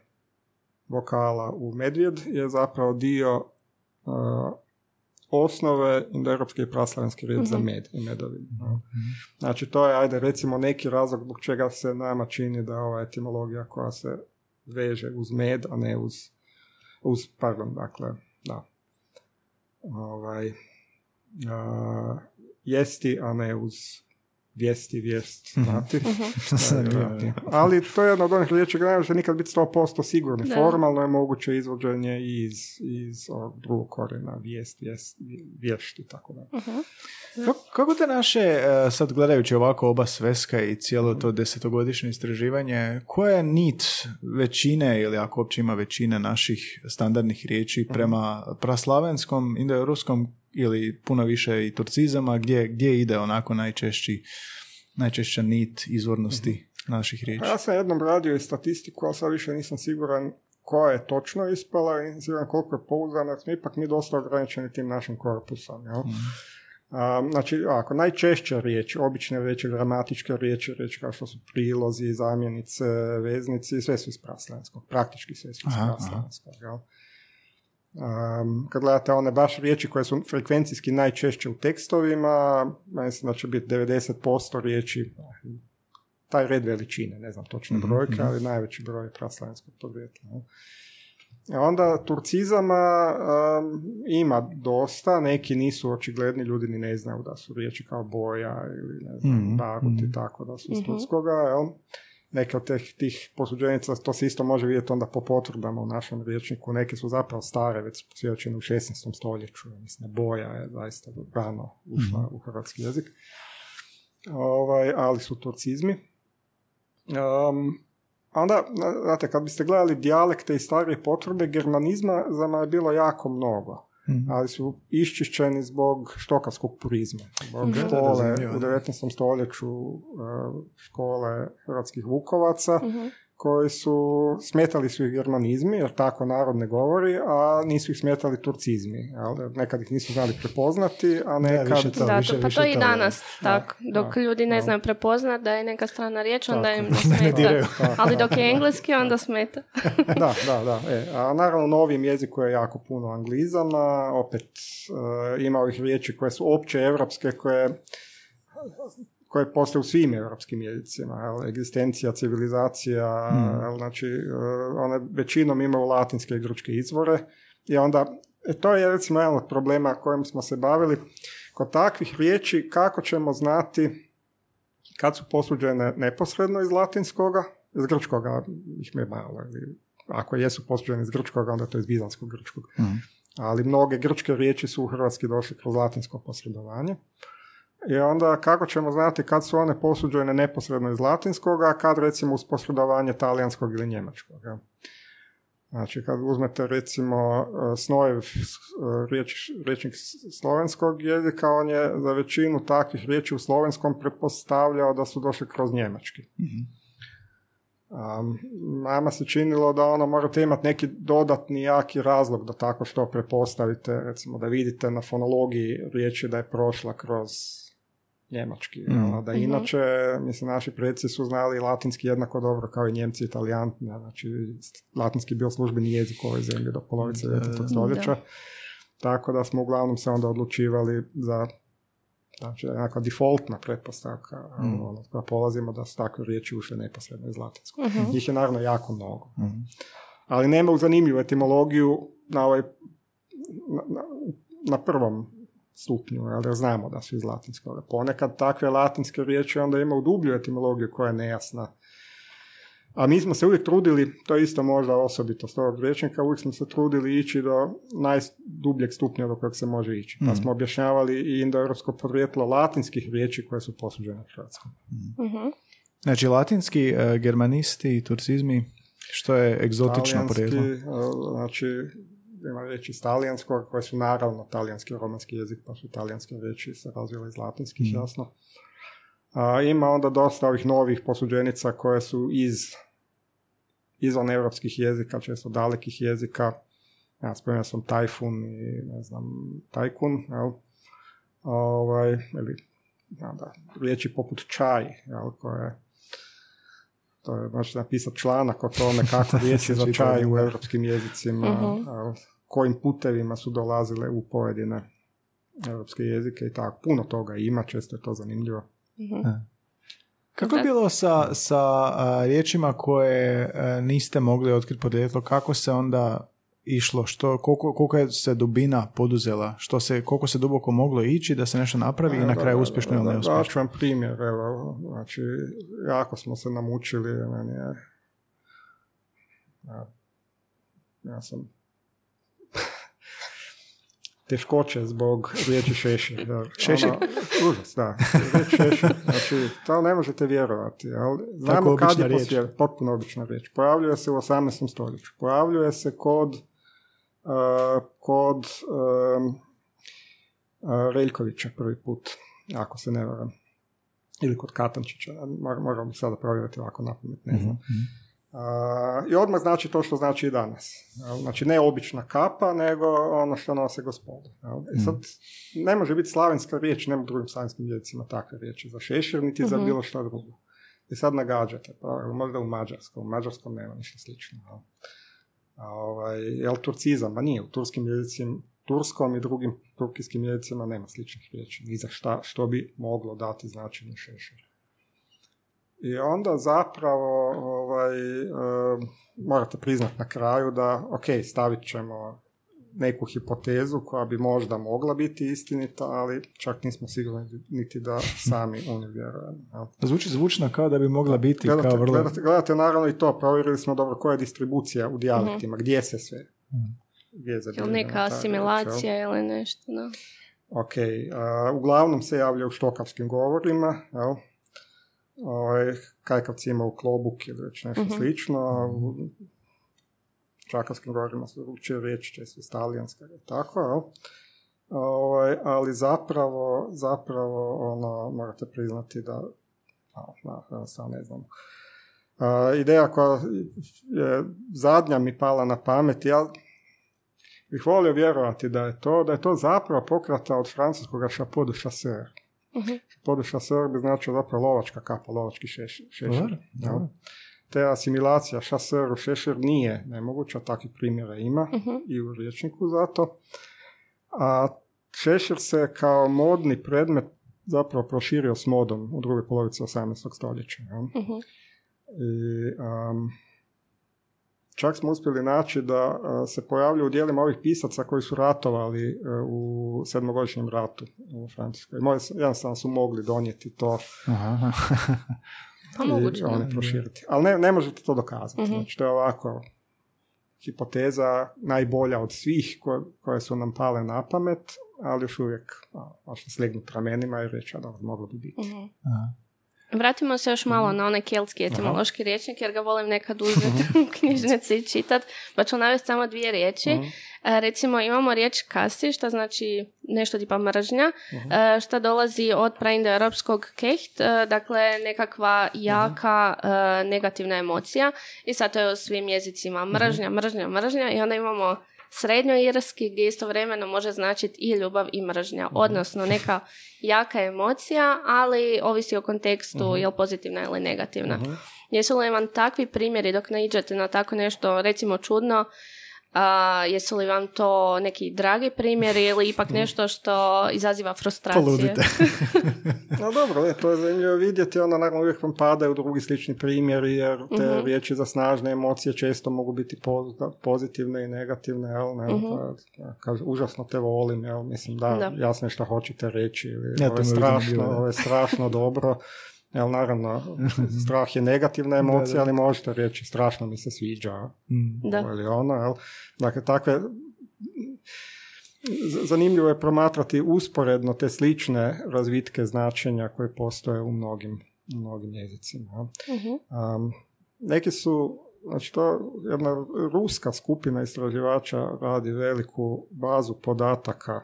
vokala u medvjed je zapravo dio uh, osnove indoeuropske i praslavenske riječ za mhm. med i medovin. Mhm. Znači to je, ajde recimo neki razlog zbog čega se nama čini da ova etimologija koja se veže uz med, a ne uz, uz pardon, dakle, da, ovaj, uh, jesti, a ne uz vijesti, vijest, mhm. znati. uh Ali to je jedna od onih riječi koja ne može nikad biti 100% sigurni. Formalno je moguće izvođenje iz, iz drugog korena, vijest, vijest, vješti, tako da. uh Kako te naše, e, sad gledajući ovako oba sveska i cijelo to desetogodišnje istraživanje, koja je nit većine, ili ako uopće ima većina naših standardnih riječi mhm. prema praslavenskom, indoeuropskom ili puno više i turcizama, gdje, gdje ide onako najčešći, najčešća nit izvornosti mm-hmm. naših riječi? Pa ja sam jednom radio i statistiku, ali sad više nisam siguran koja je točno ispala i siguran koliko je pouzdana, smo ipak mi dosta ograničeni tim našim korpusom. Jel? Mm. znači, ako najčešće riječi, obične riječi, gramatičke riječi, riječi kao što su prilozi, zamjenice, veznici, sve su iz praslenskog, praktički sve su iz praslenskog. Um, kad gledate one baš riječi koje su frekvencijski najčešće u tekstovima, mislim da će biti 90% riječi taj red veličine, ne znam točne mhm, brojke, mm ali najveći broj je praslavenskog podrijetla. Onda turcizama um, ima dosta, neki nisu očigledni, ljudi ni ne znaju da su riječi kao boja ili ne znam, mm i tako da su iz mm turskoga. Jel? Neke od tih, tih posuđenica, to se isto može vidjeti onda po potvrdama u našem riječniku. Neke su zapravo stare, već posvjećene u 16. stoljeću. Mislim, boja je zaista rano ušla mhm. u hrvatski jezik. Ovaj, ali su turcizmi. Um, onda, znate, kad biste gledali dijalekte i starije potvrde, germanizma zama je bilo jako mnogo. Mhm. ali su iščišćeni zbog štokavskog purizma. Zbog mm škole u 19. stoljeću uh, škole hrvatskih vukovaca, mhm koji su, smetali su ih germanizmi, jer tako narod ne govori, a nisu ih smetali turcizmi. Jel? Nekad ih nisu znali prepoznati, a nekad... Da, to, da, pa to i danas tako. Dok ljudi ne znaju prepoznati da je neka strana riječ, onda im ne smeta. Ali dok je engleski, onda smeta. da, da, da. E, a naravno u novim jeziku je jako puno anglizama, opet uh, ima ovih riječi koje su opće evropske, koje koje postoje u svim europskim jezicima, jel, egzistencija, civilizacija, mm. znači e, one većinom imaju latinske i grčke izvore i onda e, to je recimo jedan od problema kojim smo se bavili. Kod takvih riječi kako ćemo znati kad su posuđene neposredno iz latinskoga, iz grčkoga ih me malo, ako jesu posuđene iz grčkoga, onda to je iz bizanskog grčkog. Mm. Ali mnoge grčke riječi su u Hrvatski došli kroz latinsko posredovanje. I onda kako ćemo znati kad su one posuđene neposredno iz latinskoga, a kad recimo uz posredovanje talijanskog ili njemačkog. Ja? Znači kad uzmete recimo e, Snojev e, riječ, rječnik slovenskog jezika, on je za većinu takvih riječi u slovenskom pretpostavljao da su došli kroz njemački. mm Um, nama se činilo da ono morate imati neki dodatni jaki razlog da tako što prepostavite, recimo da vidite na fonologiji riječi da je prošla kroz njemački. Mm. Da mhm. inače, mislim, naši predsi su znali latinski jednako dobro kao i njemci i italijani. Znači, latinski bio službeni jezik ove zemlje do polovice 19. stoljeća. Tako da smo uglavnom se onda odlučivali za znači neka defaultna pretpostavka mm. ono, da polazimo da su takve riječi ušle neposredno iz latinskog. mm Njih je naravno jako mnogo. mm Ali nema u zanimljivu etimologiju na ovaj na, na, na prvom stupnju, ali znamo da su iz latinskog. Ponekad takve latinske riječi onda imaju dublju etimologiju koja je nejasna. A mi smo se uvijek trudili, to je isto možda osobito s ovog rječnika, uvijek smo se trudili ići do najdubljeg stupnja do kojeg se može ići. Pa mm. smo objašnjavali i indoeuropsko podrijetlo latinskih riječi koje su posuđene u Hrvatskom. Mm. Znači, latinski, uh, germanisti, turcizmi, što je egzotično podrijetlo? Uh, znači, ima riječi iz talijanskog, koje su naravno talijanski romanski jezik, pa su talijanske riječi se razvile iz latinskih, mm. jasno. A, ima onda dosta ovih novih posuđenica koje su iz izvan europskih jezika, često dalekih jezika. Ja spomenuo sam tajfun i ne znam, tajkun, jel? Ovaj, ili, da, riječi poput čaj, jel, koje to je, možete napisati članak o tome kako riječi za čaj u europskim jezicima, uh kojim putevima su dolazile u pojedine europske jezike i tako. Puno toga ima, često je to zanimljivo. uh Kako je bilo sa, sa riječima koje niste mogli otkriti podrijetlo? Kako se onda išlo? Što, koliko, koliko je se dubina poduzela? Što se, koliko se duboko moglo ići da se nešto napravi i na kraju uspješno ili neuspješno? ću vam primjer. Evo, znači, jako smo se namučili. Meni je, ja, ja sam teškoće zbog riječi šešir. Da. Šešir? Ona, užas, da. Riječ šešir. Znači, to ne možete vjerovati. Ali znamo kad je riječ. potpuno obična riječ. Pojavljuje se u 18. stoljeću. Pojavljuje se kod uh, kod um, uh, Reljkovića prvi put, ako se ne varam. Ili kod Katančića. Moramo sada provjeriti ovako na ne znam. Mm-hmm. I odmah znači to što znači i danas. Znači ne obična kapa, nego ono što nose gospodu. I sad ne može biti slavenska riječ, nema drugim slavenskim jezicima takve riječi za šešir, niti za mhm. bilo što drugo. I sad nagađate, pa možda u mađarskom, u mađarskom nema ništa slično. A ovaj, jel turcizam? Ma nije, u turskim jezicima, turskom i drugim turkijskim jezicima nema sličnih riječi, ni za šta, što bi moglo dati značenje šešira. I onda zapravo ovaj, morate priznati na kraju da ok, stavit ćemo neku hipotezu koja bi možda mogla biti istinita, ali čak nismo sigurni niti da sami u nju vjerujemo. Zvuči zvučno kao da bi mogla biti gledate, kao vrlo... Gledate, gledate, naravno i to, provjerili smo dobro koja je distribucija u dijalektima, gdje se sve... Mhm. Gdje je Ili neka asimilacija ili nešto, da. Ok, uglavnom se javlja u štokavskim govorima, jel? Ovaj, kajkavci ima u klobuk ili već nešto uh slično, u čakavskim govorima se uči riječ često stalijanska i tako, jel? Ovaj, ali zapravo, zapravo, ono, morate priznati da, a, sam ne znam, ideja koja je zadnja mi pala na pamet, ja bih volio vjerovati da je to, da je to zapravo pokrata od francuskog de chasseur. Uh-huh. Chapeau de chasseur bi značio zapravo lovačka kapa, lovački šešir. šešir Te asimilacija chasseur u šešir nije nemoguća, takvih primjera ima uh i u riječniku zato. A šešir se kao modni predmet zapravo proširio s modom u drugoj polovici 18. stoljeća. Uh-huh. I, um, čak smo uspjeli naći da se pojavljuju u dijelima ovih pisaca koji su ratovali e, u sedmogodišnjem ratu u Francuskoj. Jednostavno su mogli donijeti to Aha. pa i oni proširiti. Ali ne, ne možete to dokazati. uh Znači, to je ovako hipoteza najbolja od svih koje su nam pale na pamet, ali još uvijek možete slegnuti ramenima i reći da moglo bi biti. uh Vratimo se još malo mhm. na onaj keltski etimološki Aha. riječnik jer ga volim nekad uzeti u mhm. knjižnici i čitat, pa ću navesti samo dvije riječi. uh recimo imamo riječ kasi, što znači nešto tipa mržnja, uh što dolazi od praindoeuropskog keht, e, dakle nekakva jaka negativna emocija i sad to je u svim jezicima mržnja, mržnja, mržnja i onda imamo srednjoirski gdje istovremeno može značiti i ljubav i mržnja, mhm. odnosno neka jaka emocija, ali ovisi o kontekstu uh-huh. je li pozitivna ili negativna. uh Jesu li vam takvi primjeri dok naiđete na tako nešto recimo čudno, a, jesu li vam to neki dragi primjeri ili ipak nešto što izaziva frustracije? no dobro, to je zanimljivo vidjeti, onda naravno uvijek vam padaju drugi slični primjeri, jer te uh riječi za snažne emocije često mogu biti pozitivne i negativne, jel, ne, uh užasno te volim, jel, mislim da, da. jasno je što hoćete reći, ja, ovo je strašno, ovo je strašno dobro, Jel, naravno, strah je negativna emocija, ali možete reći strašno mi se sviđa mm. da. ili ono. Jel? Dakle, takve zanimljivo je promatrati usporedno te slične razvitke značenja koje postoje u mnogim, u mnogim jezicima. Um, neki su, znači to jedna ruska skupina istraživača radi veliku bazu podataka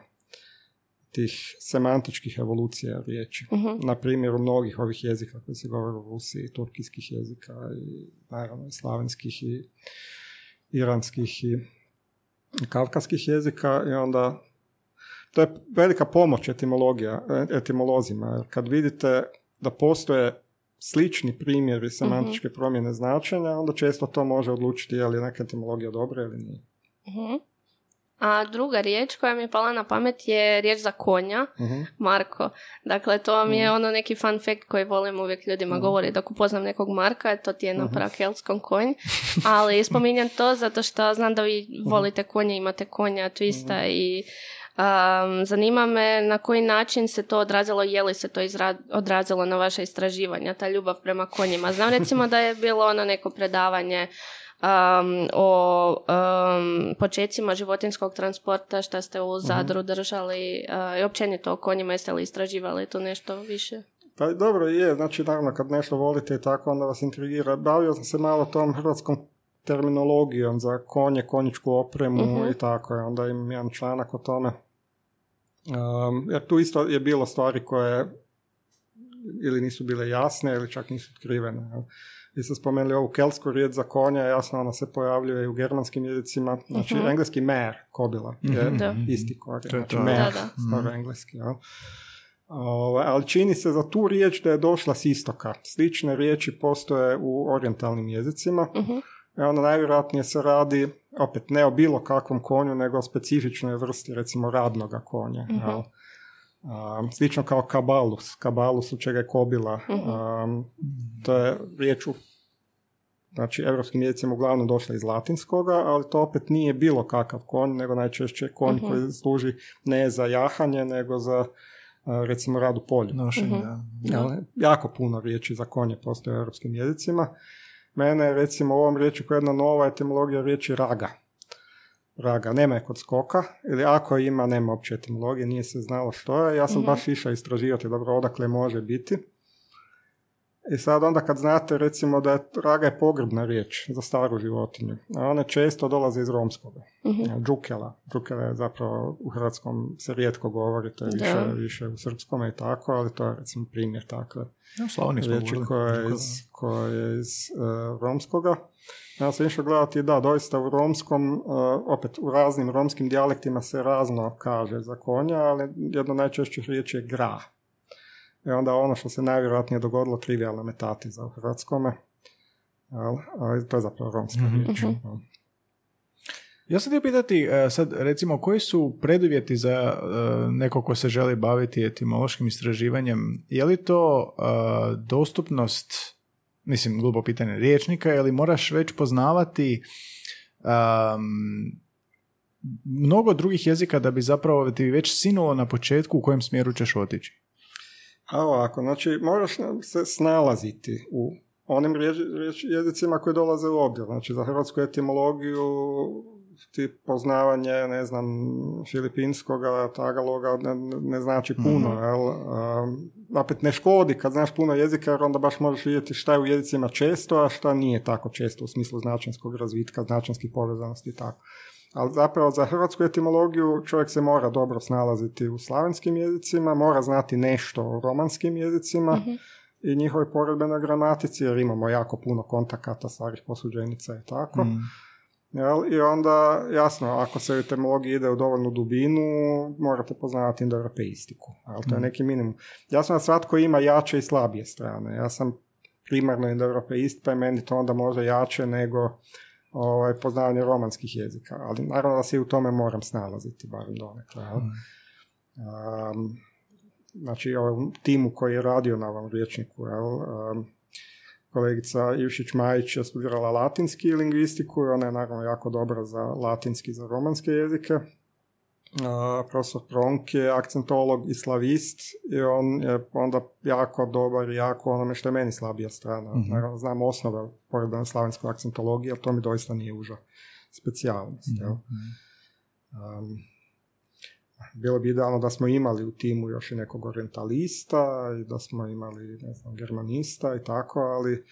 tih semantičkih evolucija riječi. Uh-huh. Na primjeru mnogih ovih jezika koji se govore u Rusiji, turkijskih jezika i naravno i slavenskih i iranskih i kavkaskih jezika i onda to je velika pomoć etimologija, etimolozima. Kad vidite da postoje slični primjeri semantičke uh promjene značenja, onda često to može odlučiti je li neka etimologija dobra ili nije. uh a druga riječ koja mi je pala na pamet je riječ za konja, uh Marko. Dakle, to mi je mhm. ono neki fun fact koji volim uvijek ljudima uh govoriti. Dok upoznam nekog Marka, to ti je na uh kelskom konj. Ali spominjem to zato što znam da vi volite konje, imate konja, twista i Um, zanima me na koji način se to odrazilo, je li se to odrazilo na vaše istraživanja, ta ljubav prema konjima. Znam recimo da je bilo ono neko predavanje um, o um, počecima životinskog transporta što ste u mhm. Zadru držali uh, i općenito o konjima jeste li istraživali to nešto više? Pa dobro je, znači naravno kad nešto volite i tako onda vas intrigira. Bavio sam se malo tom hrvatskom terminologijom za konje, konjičku opremu uh i tako. Onda imam jedan članak o tome. Um, jer tu isto je bilo stvari koje ili nisu bile jasne ili čak nisu otkrivene. Vi ste spomenuli ovu kelsku riječ za konja, jasno ona se pojavljuje i u germanskim jezicima. Znači, uh-huh. engleski mare, kobila, je uh isti korijen. Znači, mare, staro mhm. engleski. Ja. Ovaj, ali čini se za tu riječ da je došla s istoka. Slične riječi postoje u orijentalnim jezicima. Uh-huh. I onda najvjerojatnije se radi, opet ne o bilo kakvom konju, nego o specifičnoj vrsti, recimo radnoga konja. Uh-huh. Um, slično kao kabalus. Kabalus u čega je kobila. Um, to je riječ u znači europskim jezicima uglavnom došla iz latinskoga, ali to opet nije bilo kakav konj, nego najčešće konj uh koji služi ne za jahanje, nego za recimo rad u polju. uh Jako puno riječi za konje postoje u europskim jezicima. Mene recimo u ovom riječi koja je jedna nova etimologija riječi raga. Raga, nema je kod skoka, ili ako ima, nema uopće etimologije, nije se znalo što je. Ja sam baš išao istraživati dobro odakle može biti. I sad onda kad znate recimo da je raga je pogrebna riječ za staru životinju, a one često dolaze iz romskoga. Uh-huh. Džukela. Džukela je zapravo u hrvatskom se rijetko govori, to je više, više u srpskom i tako, ali to je recimo primjer takve ja, riječi koja je iz, koja je iz uh, romskoga. Ja sam išao gledati, da, doista u romskom, uh, opet u raznim romskim dijalektima se razno kaže za konja, ali jedno najčešćih riječi je gra. I onda ono što se najvjerojatnije dogodilo, trivialna metatica u hrvatskome. Ali to je zapravo romska mm riječ. Mhm. Ja sam htio pitati, e, sad recimo, koji su preduvjeti za e, neko ko se želi baviti etimološkim istraživanjem? Je li to e, dostupnost, mislim, glupo pitanje riječnika, ili moraš već poznavati mnogo drugih jezika da bi zapravo ti već sinulo na početku u kojem smjeru ćeš otići? A ovako, znači moraš se snalaziti u onim jezicima koji dolaze u obzir. Znači za hrvatsku etimologiju ti poznavanje, ne znam, filipinskoga, tagaloga ne, ne znači puno, mm jel? opet ne škodi kad znaš puno jezika jer onda baš možeš vidjeti šta je u jezicima često, a šta nije tako često u smislu značenskog razvitka, značenskih povezanosti i tako. Ali zapravo za hrvatsku etimologiju čovjek se mora dobro snalaziti u slavenskim jezicima, mora znati nešto o romanskim jezicima mm i njihove poredbenoj gramatici, jer imamo jako puno kontakata, starih posuđenica i tako. Mm. Jel? I onda, jasno, ako se u etimologiji ide u dovoljnu dubinu, morate poznavati indoeuropeistiku. Ali to je mhm. neki minimum. Jasno da svatko ima jače i slabije strane. Ja sam primarno indoeuropeist, pa je meni to onda možda jače nego ovaj, poznavanje romanskih jezika, ali naravno da se i u tome moram snalaziti, barem donekle. Mm. Um, znači, ovom timu koji je radio na ovom riječniku, jel, um, kolegica Ivšić Majić je studirala latinski lingvistiku i ona je naravno jako dobra za latinski za romanske jezike profesor Pronk je akcentolog i slavist i on je onda jako dobar i jako onome što je meni slabija strana. mm Naravno, znam osnove poredane slavenskoj akcentologije, ali to mi doista nije uža specijalnost. mm bilo bi idealno da smo imali u timu još i nekog orientalista i da smo imali ne znam, germanista i tako, ali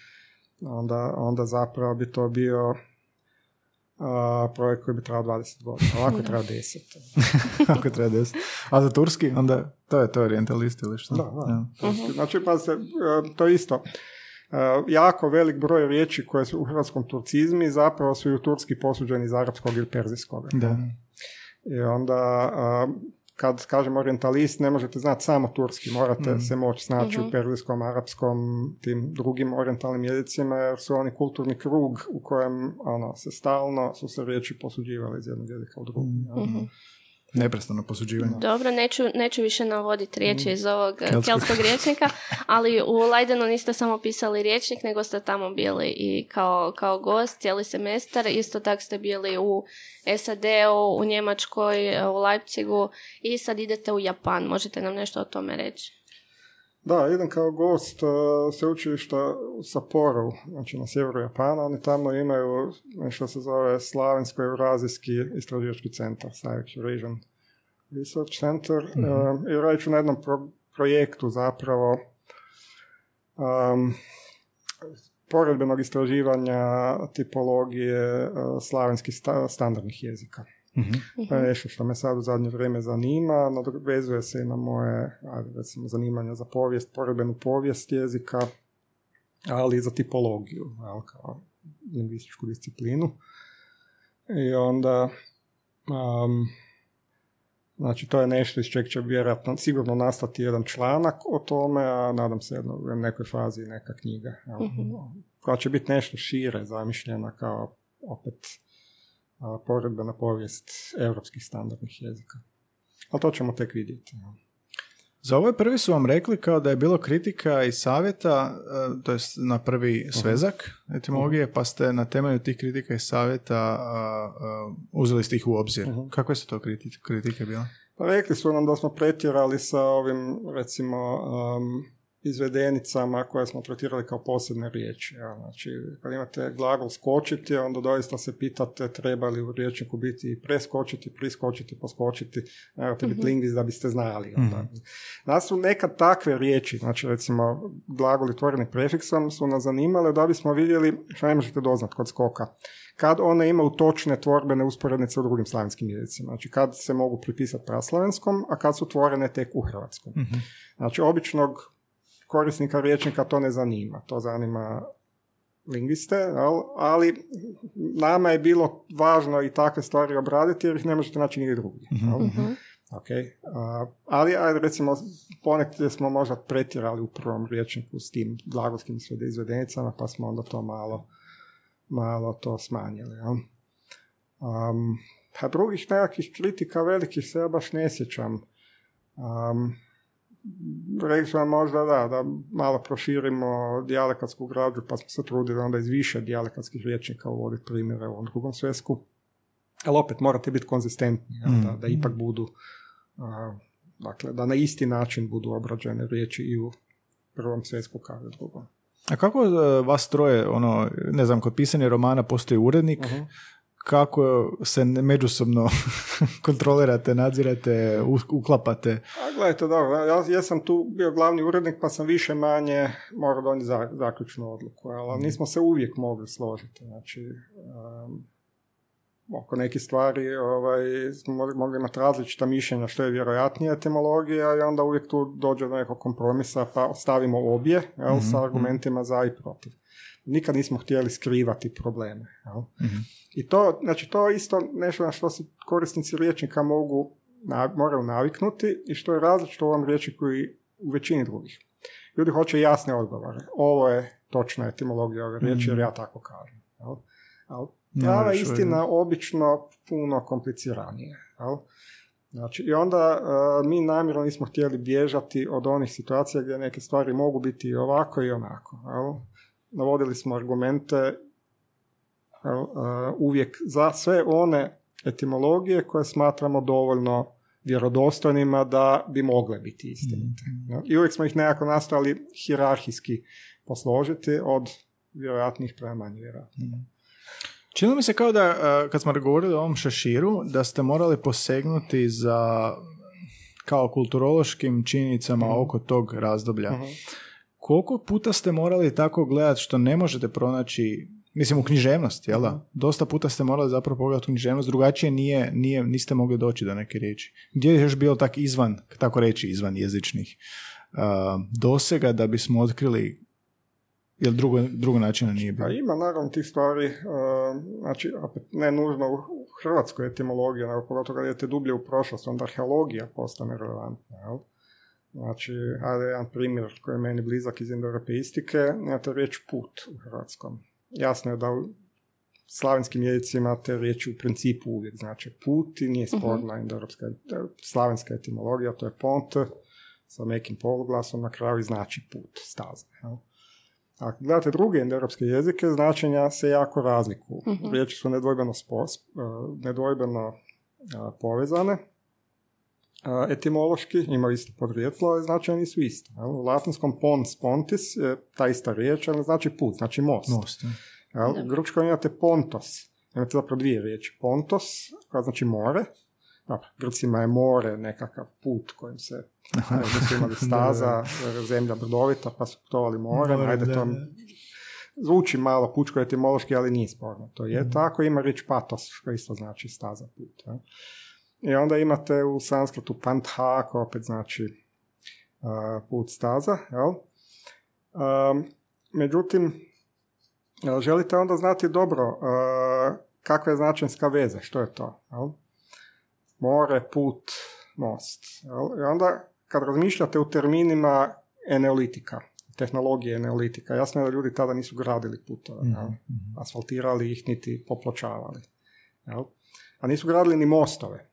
onda, onda zapravo bi to bio a, projekt koji bi trebao 20 godina. Ovako treba 10. Ako treba 10. A za turski, onda to je to orientalist ili što? Da, da. Ja. Znači, pa se, to isto. jako velik broj riječi koje su u hrvatskom turcizmi zapravo su i u turski posuđeni iz arapskog ili perzijskog. Da. I onda kad kažem orientalist, ne možete znati samo turski, morate mm. se moći snaći u mhm. perzijskom, arapskom, tim drugim orientalnim jezicima, jer su oni kulturni krug u kojem ono, se stalno su se riječi posuđivali iz jednog jezika u drugi. Mm. Neprestano posuđivanje. Dobro, neću, neću više navoditi riječi mm. iz ovog kelskog riječnika, ali u Leidenu niste samo pisali riječnik, nego ste tamo bili i kao, kao gost cijeli semestar. Isto tako ste bili u SAD-u, u Njemačkoj, u Leipzigu i sad idete u Japan. Možete nam nešto o tome reći? Da, idem kao gost uh, sveučilišta u Sapporo, znači na sjeveru Japana. Oni tamo imaju nešto se zove Slavensko-Eurazijski istraživački centar, Savik Eurasian Research Center. mm I radit ću na jednom projektu zapravo um, poredbenog istraživanja tipologije uh, slavenskih standardnih jezika. Mm-hmm. To je nešto što me sad u zadnje vrijeme zanima, nadovezuje se i na moje recimo, zanimanja za povijest, poredbenu povijest jezika, ali i za tipologiju, jel, kao lingvističku disciplinu. I onda, um, znači to je nešto iz čeg će vjerojatno sigurno nastati jedan članak o tome, a nadam se jedno, u nekoj fazi neka knjiga, mm-hmm. koja će biti nešto šire zamišljena kao opet poredbena povijest europskih standardnih jezika. Ali to ćemo tek vidjeti. Za ovaj prvi su vam rekli kao da je bilo kritika i savjeta, e, to jest na prvi mhm. svezak etimologije, pa ste na temelju tih kritika i savjeta uzeli ste ih u obzir. uh Kakve su to kritike bile? Pa rekli su nam da smo pretjerali sa ovim, recimo, um, izvedenicama koje smo tretirali kao posebne riječi. Ja. Znači, kad imate glagol skočiti, onda doista se pitate treba li u riječniku biti preskočiti, priskočiti, poskočiti, morate biti mhm. lingvist da biste znali. Onda. mm Nas su nekad takve riječi, znači recimo glagoli tvoreni prefiksom su nas zanimale da bismo vidjeli što ne možete doznat kod skoka. Kad one imaju točne tvorbene usporednice u drugim slavenskim jezicima. Znači kad se mogu pripisati praslavenskom, a kad su tvorene tek u hrvatskom. mm Znači običnog korisnika riječnika to ne zanima. To zanima lingviste, ali nama je bilo važno i takve stvari obraditi jer ih ne možete naći nigdje drugdje. mm Okay. ali recimo ponekdje smo možda pretjerali u prvom riječniku s tim glagolskim izvedenicama pa smo onda to malo, malo to smanjili. Jel? Um, pa drugih nekakvih kritika velikih se ja baš ne sjećam. Um, rekli smo možda da, da malo proširimo dijalekatsku građu, pa smo se trudili onda iz više dijalekatskih riječnika uvoditi primjere u ovom drugom svesku. Ali opet morate biti konzistentni, da, da ipak budu, dakle, da na isti način budu obrađene riječi i u prvom svesku kao i u drugom. A kako e, vas troje, ono, ne znam, kod pisanja romana postoji urednik, uh kako se međusobno kontrolirate, nadzirate, uklapate? A gledajte, dobro, ja, ja sam tu bio glavni urednik pa sam više manje morao donijeti zaključnu odluku, ali mhm. nismo se uvijek mogli složiti. Znači, um, oko nekih stvari ovaj, smo mogli imati različita mišljenja što je vjerojatnija etimologija i onda uvijek tu dođe do nekog kompromisa pa ostavimo obje jel, sa mhm, argumentima za i protiv nikad nismo htjeli skrivati probleme. Jel? Mhm. I to, znači, to je isto nešto na što se korisnici riječnika mogu, na, moraju naviknuti i što je različito u ovom riječniku i u većini drugih. Ljudi hoće jasne odgovore. Ovo je točna etimologija ove riječi jer mhm. ja tako kažem. Jel? Ali prava istina obično puno kompliciranije. Jel? Znači, I onda uh, mi namjerno nismo htjeli bježati od onih situacija gdje neke stvari mogu biti i ovako i onako. Jel? Navodili smo argumente e, uvijek za sve one etimologije koje smatramo dovoljno vjerodostojnima da bi mogle biti istinite. Mhm. I uvijek smo ih nekako nastojali hirarhijski posložiti od vjerojatnih prema manje vjerojatnih. Mhm. Čini mi se kao da, e, kad smo govorili o ovom šaširu, da ste morali posegnuti za kao kulturološkim činjenicama mhm. oko tog razdoblja koliko puta ste morali tako gledati što ne možete pronaći Mislim u književnosti, jel da? Mhm. Dosta puta ste morali zapravo pogledati u književnost, drugačije nije, nije, niste mogli doći do neke riječi. Gdje je još bilo tak izvan, tako reći, izvan jezičnih uh, dosega da bismo otkrili Jel drugo, drugo načina nije bilo? Pa ima naravno tih stvari, uh, znači opet ne nužno u hrvatskoj etimologiji, nego pogotovo kad idete dublje u prošlost, onda arheologija postane relevantna. Jel? Znači, ajde jedan primjer koji je meni blizak iz indoeuropeistike, imate riječ put u hrvatskom. Jasno je da u slavenskim jezicima te riječi u principu uvijek znači put i nije mhm. sporna uh indoeuropska slavenska etimologija, to je pont sa nekim poluglasom na kraju i znači put, staza. Ako gledate druge indoeuropske jezike, značenja se jako razlikuju. uh Riječi su nedvojbeno, spos, eh, nedvojbeno eh, povezane, etimološki, imaju isto podrijetlo, ali značaj nisu isto. U latinskom pons pontis je ta ista riječ, ali znači put, znači most. most U grčkom imate pontos, imate zapravo dvije riječi. Pontos, koja znači more, dobro, Grcima je more nekakav put kojim se su imali staza, zemlja brdovita, pa su putovali more, ajde to zvuči malo pučko etimološki, ali nije sporno. To je mm tako, ima riječ patos, što isto znači staza put. I onda imate u sanskritu pantha, koja opet znači uh, put staza, jel? Um, međutim, želite onda znati dobro uh, kakva je značenska veza, što je to, jel? More, put, most. Jel? I onda kad razmišljate u terminima eneolitika, tehnologije eneolitika, jasno je da ljudi tada nisu gradili putove, mm asfaltirali ih niti popločavali. Jel? A nisu gradili ni mostove.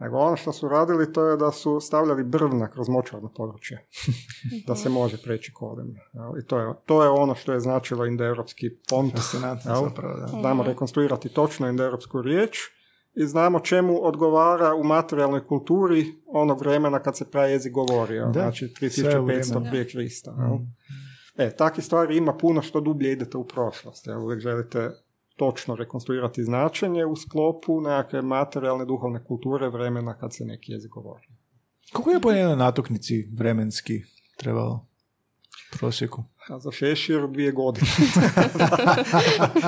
Nego ono što su radili to je da su stavljali brvna kroz močvarno područje. da se može preći kolem. I to je, to je ono što je značilo indoeuropski pont. zapravo, da. Znamo rekonstruirati točno indoeuropsku riječ i znamo čemu odgovara u materijalnoj kulturi onog vremena kad se prajezik govorio. Da, znači 3500 prije Krista. Mm. E, takvih stvari ima puno što dublje idete u prošlost. Jel? Uvijek želite točno rekonstruirati značenje u sklopu nekakve materijalne duhovne kulture vremena kad se neki jezik govori. Kako je po jednoj natuknici vremenski trebalo? prosjeku? A za šešir dvije godine.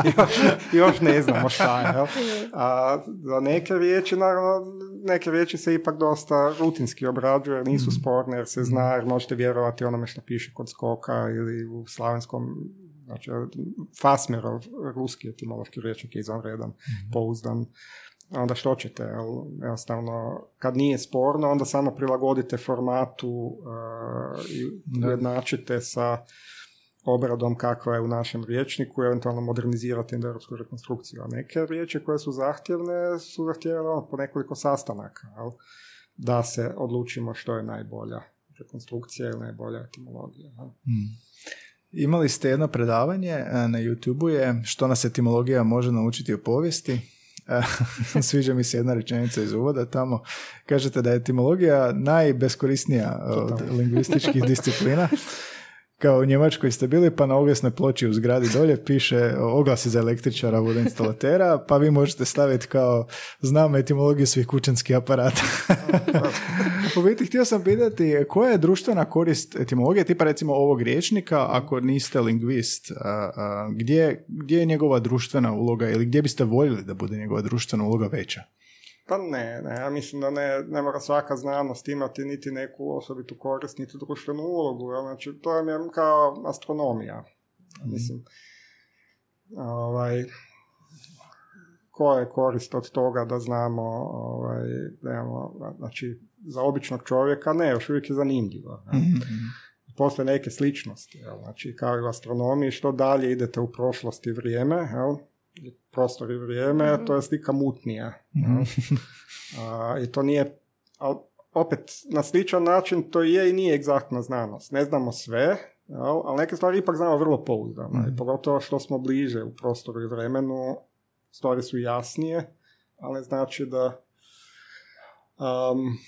još, još, ne znamo šta je. A za neke riječi, naravno, neke riječi se ipak dosta rutinski obrađuje, nisu mm. sporne jer se zna, jer možete vjerovati onome što piše kod skoka ili u slavenskom Znači, Fasmerov, ruski etimološki rječnik je izvanredan, mm pouzdan. Onda što ćete? Jednostavno, kad nije sporno, onda samo prilagodite formatu uh, i ujednačite sa obradom kakva je u našem riječniku eventualno modernizirati indoeuropsku rekonstrukciju. A neke riječi koje su zahtjevne su zahtjevne ono, po nekoliko sastanaka jel? da se odlučimo što je najbolja rekonstrukcija ili najbolja etimologija. Mm. Imali ste jedno predavanje e, na youtube je što nas etimologija može naučiti o povijesti. E, sviđa mi se jedna rečenica iz uvoda tamo. Kažete da je etimologija najbeskorisnija od lingvističkih disciplina kao u Njemačkoj ste bili, pa na oglasnoj ploči u zgradi dolje piše oglasi za električara, vodoinstalatera, pa vi možete staviti kao znam etimologiju svih kućanskih aparata. u biti htio sam pitati koja je društvena korist etimologije, tipa recimo ovog riječnika, ako niste lingvist, gdje, gdje je njegova društvena uloga ili gdje biste voljeli da bude njegova društvena uloga veća? Pa ne, ne, ja mislim da ne, ne mora svaka znanost imati niti neku osobitu korist, niti društvenu ulogu, znači to je kao astronomija, mhm. mislim, ovaj, koja je korist od toga da znamo, ovaj, nemamo, znači, za običnog čovjeka ne, još uvijek je zanimljivo. mm Postoje neke sličnosti, jel? znači kao i u astronomiji, što dalje idete u prošlosti i vrijeme, jel? Prostor i vrijeme, mm to je slika mutnija. mm I to nije, ali opet na sličan način to je i nije egzaktna znanost. Ne znamo sve, ali neke stvari ipak znamo vrlo pouzdano. mm I pogotovo što smo bliže u prostoru i vremenu, stvari su jasnije, ali znači da um,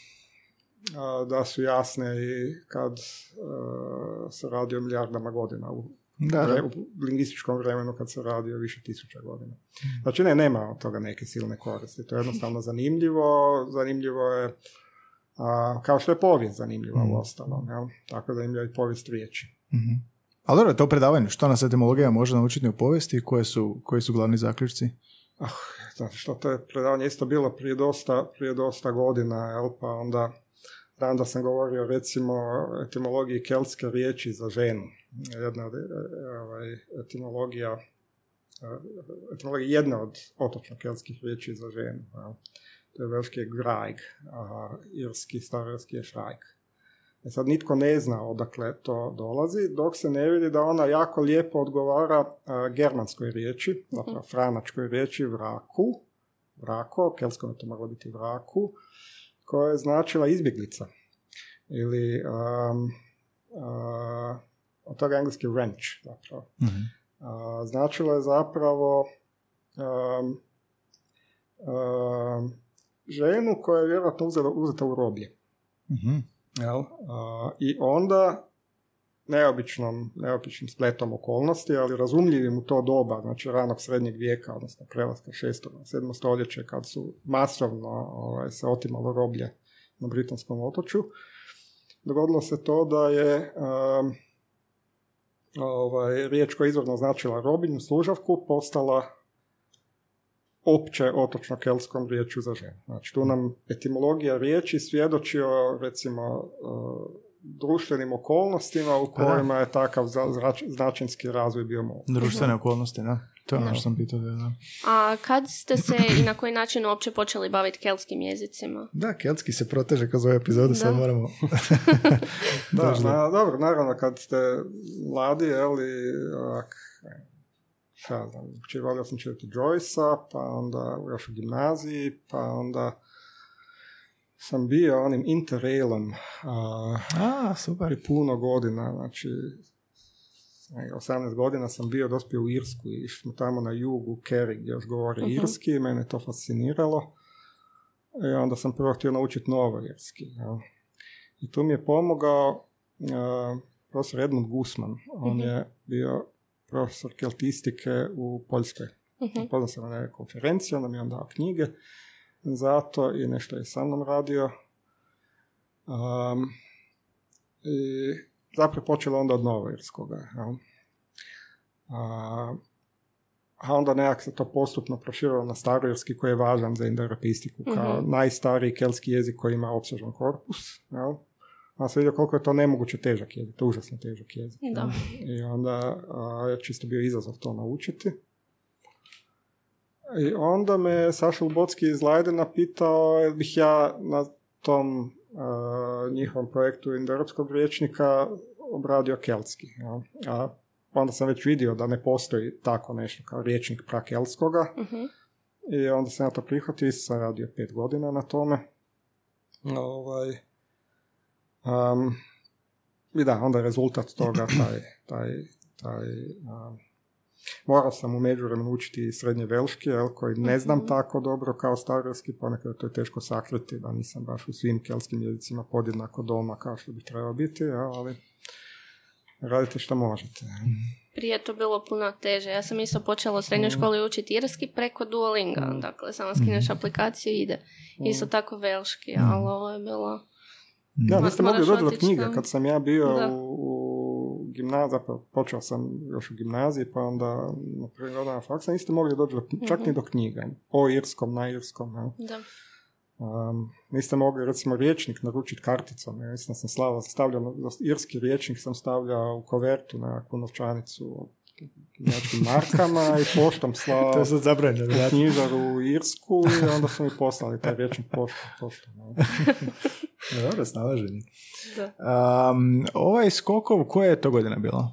da su jasne i kad uh, se radi o milijardama godina u da, da. u lingvističkom vremenu kad se radi o više tisuća godina. Znači ne, nema od toga neke silne koristi. To je jednostavno zanimljivo. Zanimljivo je a, kao što je povijest zanimljiva mm. u ostalom. Jel? Tako zanimljiva i povijest riječi. Mm-hmm. Ali dobro, to predavanje, što nas etimologija može naučiti u povijesti i koje su, koji su glavni zaključci? Ah, znači što to je predavanje isto bilo prije dosta, prije dosta godina, jel? pa onda znam da sam govorio recimo o etimologiji keltske riječi za ženu jedna e, ovaj, etimologija e, etimologija jedna od otočno-keltskih riječi za ženu. To je velski grajg, a irski, starorski je šrajk. E sad nitko ne zna odakle to dolazi, dok se ne vidi da ona jako lijepo odgovara germanskoj riječi, zapravo mhm. franačkoj riječi vraku, vrako, kelskom to moglo biti vraku, koja je značila izbjeglica. Ili um, od toga engleski wrench zapravo. mm značilo je zapravo um, um, ženu koja je vjerojatno uzela, uzeta u roblje. mm Jel? I onda neobičnom, neobičnim spletom okolnosti, ali razumljivim u to doba, znači ranog srednjeg vijeka, odnosno prelaska 6. 7. stoljeće, kad su masovno ovaj, se otimalo roblje na britanskom otoču, dogodilo se to da je um, ovaj, riječ koja izvorno značila robinju, služavku, postala opće otočno kelskom riječju za ženu. Znači tu nam etimologija riječi svjedoči o recimo društvenim okolnostima u pa kojima je takav značinski razvoj bio moguć. Društvene okolnosti, da. To je ono što sam pitao. Da. A kad ste se i na koji način uopće počeli baviti kelskim jezicima? Da, keltski se proteže kroz ovu epizodu, sad moramo... da, na, dobro, naravno, kad ste mladi, jeli, ak, šta znam, sam čitati Joyce-a, pa onda još u gimnaziji, pa onda sam bio onim interrailom a, super. puno godina, znači 18 godina sam bio dospio u Irsku i smo tamo na jugu, Kerry, gdje još govori uh irski i mene to fasciniralo. I onda sam prvo htio naučiti novo irski. Ja. I tu mi je pomogao uh, profesor Edmund Gusman. On uh je bio profesor keltistike u Poljskoj. Uh-huh. Poznam sam na konferenciji, onda mi je on dao knjige zato i nešto je sa mnom radio. Um, I zapravo počelo onda od Novoirskoga. Ja. A, a onda nekak se to postupno proširilo na staroirski koji je važan za indoeuropeistiku kao mm najstariji kelski jezik koji ima opsežan korpus. Jel? A sam vidio koliko je to nemoguće težak jezik, to je užasno težak jezik. Da. I onda je čisto bio izazov to naučiti. I onda me Saša Lubocki iz Lajdena pitao bih ja na tom njihovom projektu indoeuropskog rječnika obradio keltski. A onda sam već vidio da ne postoji tako nešto kao riječnik prakelskoga. uh I onda sam ja to prihvatio i sam radio pet godina na tome. Ovaj, um, I da, onda je rezultat toga taj, taj, taj Morao sam u međuvremenu učiti srednje velški, jel, koji ne znam mhm. tako dobro kao starorski, ponekad to je teško sakriti, da nisam baš u svim kelskim jezicima podjednako doma kao što bi trebao biti, jel, ali radite što možete. Prije to bilo puno teže. Ja sam isto počela u srednjoj mhm. školi učiti irski preko Duolinga. Mm. Dakle, samo skineš mhm. aplikaciju i ide. Isto tako velški, ali ovo je bilo... Da, niste mogli doći do knjiga. Kad sam ja bio u gimnazija, pa počeo sam još u gimnaziji, pa onda na prvim godinama faksa, niste mogli doći do, čak ni do knjiga. O irskom, na irskom. Ja. Da. Um, niste mogli recimo riječnik naručiti karticom. Ja mislim sam slava, stavljao, irski riječnik sam stavljao u kovertu na nekakvu novčanicu nekim markama i poštom slao to je sad zabranjeno, knjižar u Irsku i onda su mi poslali taj riječnik poštom. poštom Dobro, snalaženje. Um, ovaj Skokov, koje je to godina bilo?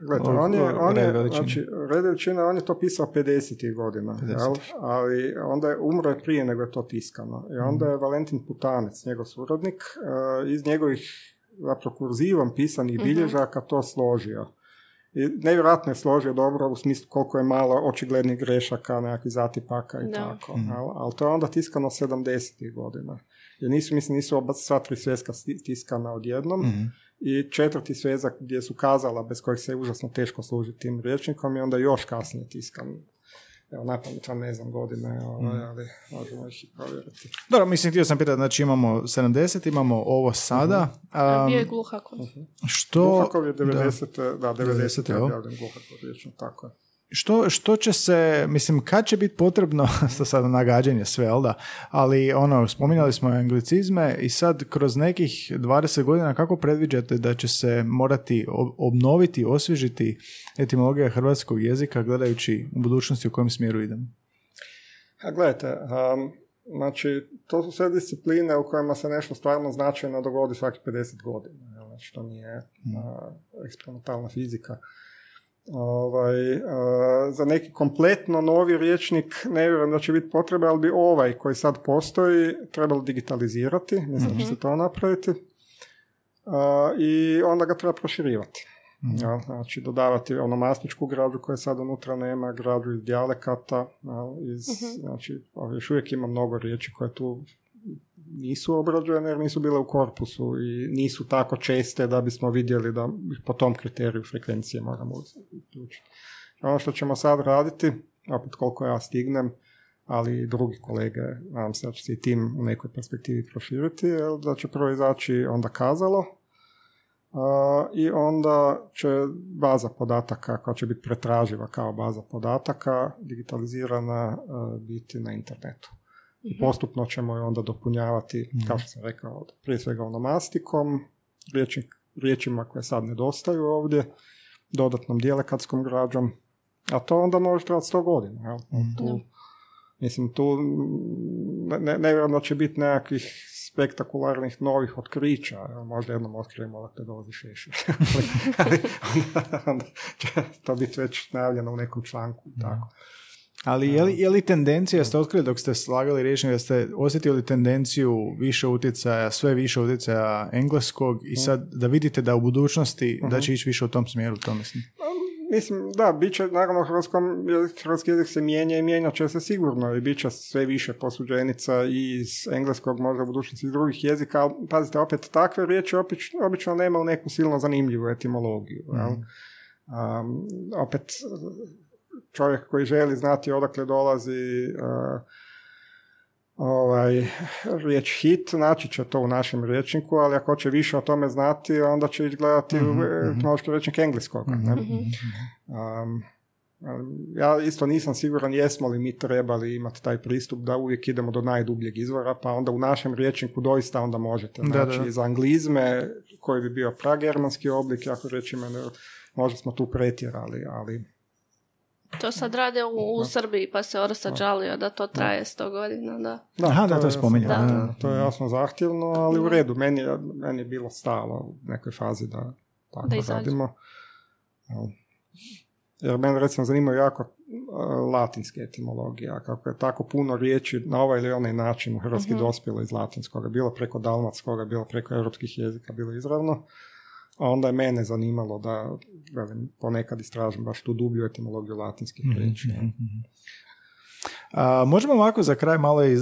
Gledajte, on je, on je, znači, red veličina, on je to pisao 50. godina, 50. Jel? ali onda je umro je prije nego je to tiskano. I onda je Valentin Putanec, njegov suradnik, uh, iz njegovih zapravo kurzivom pisanih uh bilježaka to složio. I nevjerojatno je složio dobro u smislu koliko je malo očiglednih grešaka, nekakvih zatipaka i no. tako. mm Ali to je onda tiskano 70. godina. Jer nisu, mislim, nisu oba sva tri sveska tiskana odjednom. mm I četvrti svezak gdje su kazala bez kojih se je užasno teško služiti tim rječnikom i onda još kasnije tiskan Evo, napamet ne znam godine, ovaj, mm. ali možemo ih i provjeriti. Dobro, mislim, htio sam pitati, znači imamo 70, imamo ovo sada. Uh-huh. Um, bio je Gluhakov. Uh-huh. Što... Gluhakov je 90, da, da 90, 90 je objavljen Gluhakov, tako je. Što, što će se, mislim, kad će biti potrebno, sa sada nagađanje sve, jel da? Ali ono, spominjali smo anglicizme i sad kroz nekih 20 godina kako predviđate da će se morati obnoviti, osvježiti etimologija hrvatskog jezika gledajući u budućnosti u kojem smjeru idemo? A gledajte, um, znači, to su sve discipline u kojima se nešto stvarno značajno dogodi svaki 50 godina. Znači, to nije mm. eksperimentalna fizika. Ovaj, za neki kompletno novi riječnik ne vjerujem da će biti potrebe, ali bi ovaj koji sad postoji trebalo digitalizirati, ne znam mm-hmm. se to napraviti, i onda ga treba proširivati. mm Ja, znači dodavati onomastičku građu koja sad unutra nema, građu iz dijalekata, iz, mm znači još uvijek ima mnogo riječi koje tu nisu obrađene jer nisu bile u korpusu i nisu tako česte da bismo vidjeli da po tom kriteriju frekvencije moramo uključiti. Ono što ćemo sad raditi, opet koliko ja stignem, ali i drugi kolege, nadam se da će se i tim u nekoj perspektivi proširiti, da će prvo izaći onda kazalo, i onda će baza podataka koja će biti pretraživa kao baza podataka digitalizirana biti na internetu i mhm. postupno ćemo je onda dopunjavati, mm kao što sam rekao, prije svega onomastikom, riječima koje sad nedostaju ovdje, dodatnom dijelekatskom građom, a to onda može trebati sto godina. Jel? mm Tu, mislim, tu ne, ne, će biti nekakvih spektakularnih novih otkrića. Možda jednom otkrijemo da te dolazi šešir. ali onda, onda će to biti već najavljeno u nekom članku. Tako. Ali je li, je li tendencija, ste otkrili dok ste slagali rječnik, da ste osjetili tendenciju više utjecaja, sve više utjecaja engleskog i sad da vidite da u budućnosti da će ići više u tom smjeru, to mislim? Mislim, da, bit će, naravno, hrvatskom, hrvatski jezik se mijenja i mijenja će se sigurno i bit će sve više posuđenica i iz engleskog, možda u budućnosti iz drugih jezika, ali pazite, opet takve riječi obično, obično nema u neku silno zanimljivu etimologiju. Mm. opet, čovjek koji želi znati odakle dolazi uh, ovaj, riječ hit, naći će to u našem rječniku, ali ako će više o tome znati, onda će ići gledati mm-hmm. u mhm, mhm. rječnik engleskog. Um, ja isto nisam siguran jesmo li mi trebali imati taj pristup da uvijek idemo do najdubljeg izvora, pa onda u našem rječniku doista onda možete znači da, za anglizme koji bi bio pragermanski oblik, ako rećemo možda smo tu pretjerali, ali to sad rade u, u Srbiji, pa se Orsa žalio da to traje sto godina, da. da Aha, da, to je spominjao. Da. To je jasno zahtjevno, ali u redu. Meni, meni je bilo stalo u nekoj fazi da tako da radimo. Jer mene recimo zanimaju jako latinske etimologije, kako je tako puno riječi na ovaj ili onaj način u hrvatski uh-huh. dospjelo iz latinskoga, bilo preko dalmatskoga, bilo preko europskih jezika, bilo izravno. A onda je mene zanimalo da velim, ponekad istražim baš tu dublju etimologiju latinskih mm riječi. Mm-hmm. A, možemo ovako za kraj malo i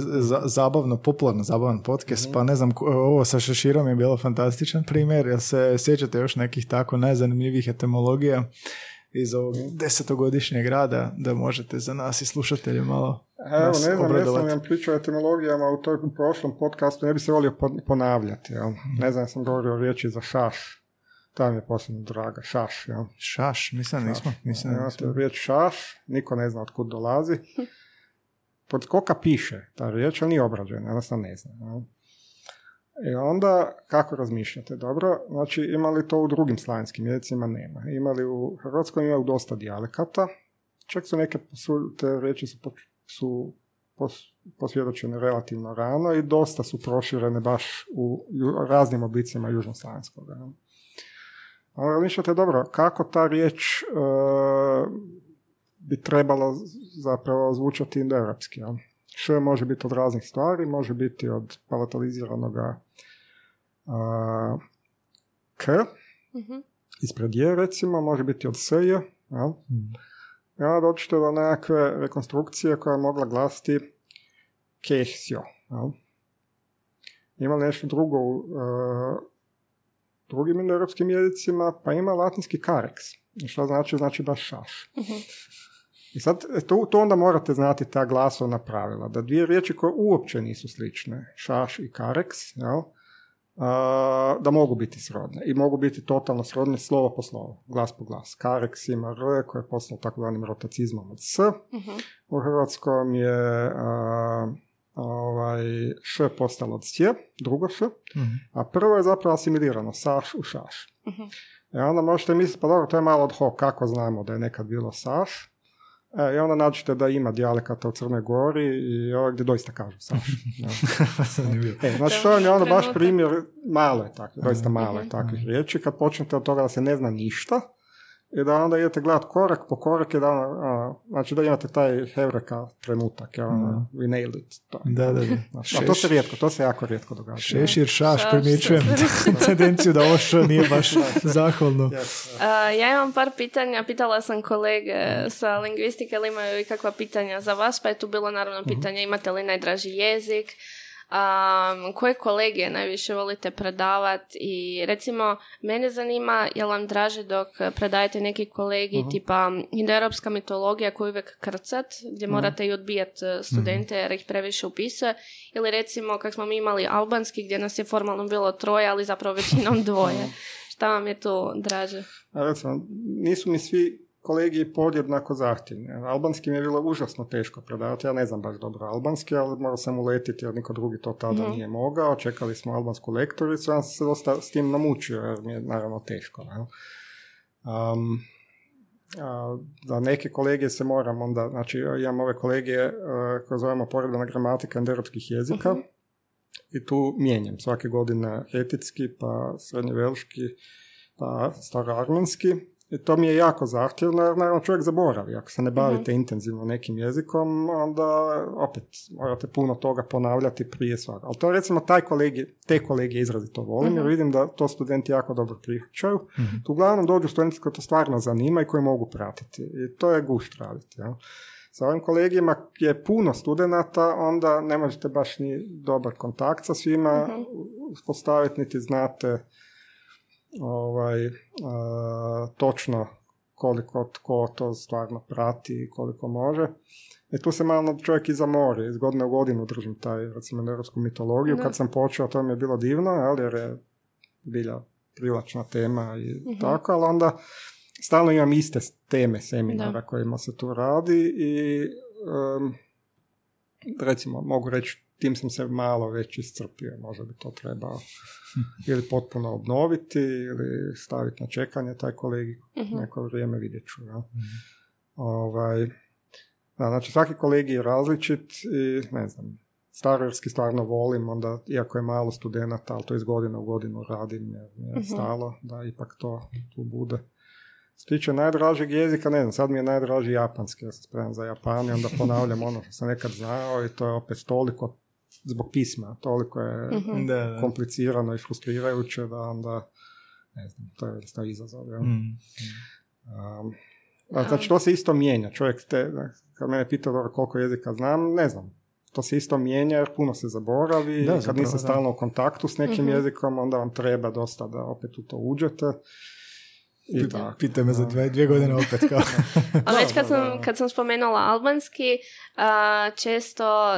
zabavno, popularno zabavan podcast, mhm. pa ne znam, ovo sa šeširom je bilo fantastičan primjer, jel se sjećate još nekih tako najzanimljivih etimologija iz ovog mhm. desetogodišnjeg rada, da možete za nas i slušatelje malo Evo, ne znam, ne sam vam pričao o etimologijama u toj prošlom podcastu, ne bi se volio ponavljati, jel? Mhm. Ne znam, sam govorio o riječi za šaš, ta mi je posebno draga, šaš, jel? Šaš, mislim, nismo. Mislim, nismo. riječ šaš, niko ne zna od kud dolazi. Pod koka piše ta riječ, ali nije obrađena, jednostavno ne znam. Jel? I onda, kako razmišljate? Dobro, znači imali to u drugim slavenskim jezicima? Nema. Imali u Hrvatskoj imaju dosta dijalekata, čak su neke su, te riječi su, su posvjedočene relativno rano i dosta su proširene baš u raznim oblicima južnoslavenskog. Ali razmišljate dobro, kako ta riječ uh, bi trebalo zapravo zvučati indoeuropski. Ja? Š može biti od raznih stvari, može biti od palataliziranog uh, k, mm-hmm. ispred je recimo, može biti od s je. Ja? Mm. I onda dođete do nekakve rekonstrukcije koja je mogla glasiti kehsio. Ja? Ima nešto drugo uh, drugim indoeuropskim jezicima, pa ima latinski kareks. Što znači? Znači baš šaš. uh I sad, e, to, to onda morate znati ta glasovna pravila, da dvije riječi koje uopće nisu slične, šaš i kareks, jel, da mogu biti srodne i mogu biti totalno srodne slovo po slovo, glas po glas. Kareks ima R koje je postalo takvim rotacizmom od S. uh U hrvatskom je ovaj, š postalo od sje, drugo š, mhm. a prvo je zapravo asimilirano, saš u šaš. uh I onda možete misliti, pa dobro, to je malo od ho, kako znamo da je nekad bilo saš, E, I onda nađete da ima dijalekata u Crnoj Gori i ovdje gdje doista kažu saš. e, znači to je ono baš primjer, malo je takvih, doista malo je takvih riječi. Kad počnete od toga da se ne zna ništa, i da onda idete gledati korak po korak i da, a, znači da imate taj hevreka trenutak, ja, mm. we nailed it. To. Da, da, da. Znači, a to se rijetko, to se jako rijetko događa. Šešir, šaš, šaš primjećujem tendenciju da ovo nije baš zahvalno. Yes. Uh, ja imam par pitanja, pitala sam kolege sa lingvistike, ali imaju i kakva pitanja za vas, pa je tu bilo naravno pitanje imate li najdraži jezik, um, koje kolegije najviše volite predavati i recimo mene zanima jel vam draže dok predajete neki kolegi uh-huh. tipa indoeuropska mitologija koju uvijek krcat gdje uh morate i odbijati e, studente uh jer ih previše upisuje ili recimo kak smo mi imali albanski gdje nas je formalno bilo troje ali zapravo većinom dvoje. Šta vam je tu draže? recimo, nisu mi svi kolegiji podjednako zahtjevni. Albanski mi je bilo užasno teško predavati, ja ne znam baš dobro albanski, ali morao sam uletiti jer niko drugi to tada mhm. nije mogao. Čekali smo albansku lektoricu, ja sam se dosta s tim namučio jer mi je naravno teško. Um, da neke kolegije se moram onda, znači imam ove kolegije uh, koje zovemo poredbena gramatika enderopskih jezika uh i tu mijenjam svake godine hetitski, pa srednjevelški, pa staroarmenski I to mi je jako zahtjevno jer naravno čovjek zaboravi. Ako se ne bavite mhm. intenzivno nekim jezikom, onda opet morate puno toga ponavljati prije svega. Ali to recimo taj kolegi, te kolege izrazito volim jer mhm. vidim da to studenti jako dobro prihvaćaju. mm Tu uglavnom dođu studenti koji to stvarno zanima i koji mogu pratiti. I to je gušt raditi. Ja. Sa ovim kolegijima je puno studenata, onda ne možete baš ni dobar kontakt sa svima uh postaviti, niti znate ovaj, točno koliko tko to stvarno prati i koliko može. I tu se malo čovjek i zamori. Iz godine u godinu držim taj, recimo, europsku mitologiju. Kad sam počeo, to mi je bilo divno, ali jer je bilja privlačna tema i mhm. tako, ali onda stalno imam iste teme seminara kojima se tu radi i recimo mogu reći tim sam se malo već iscrpio, možda bi to trebao ili potpuno obnoviti ili staviti na čekanje taj kolegi uh neko vrijeme vidjet ću. Ja. Mhm. Ovaj, da, znači svaki kolegi je različit i ne znam, starorski stvarno volim, onda iako je malo studenata, ali to iz godine u godinu radim jer mi je mhm. stalo da ipak to tu bude. Se tiče najdražeg jezika, ne znam, sad mi je najdraži japanski, ja sam spreman za Japan i onda ponavljam ono što sam nekad znao i to je opet toliko zbog pisma, toliko je mhm. komplicirano i frustrirajuće da onda, ne znam, to je vrsta izazov. Ja? Mm. Um, znači, to se isto mijenja. Čovjek, te, kad mene pita koliko jezika znam, ne znam. To se isto mijenja jer puno se zaboravi. Da, kad niste stalno u kontaktu s nekim mm jezikom, onda vam treba dosta da opet u to uđete. I Pita me za dvije, dvije godine opet kao. A već kad sam, kad sam spomenula albanski, često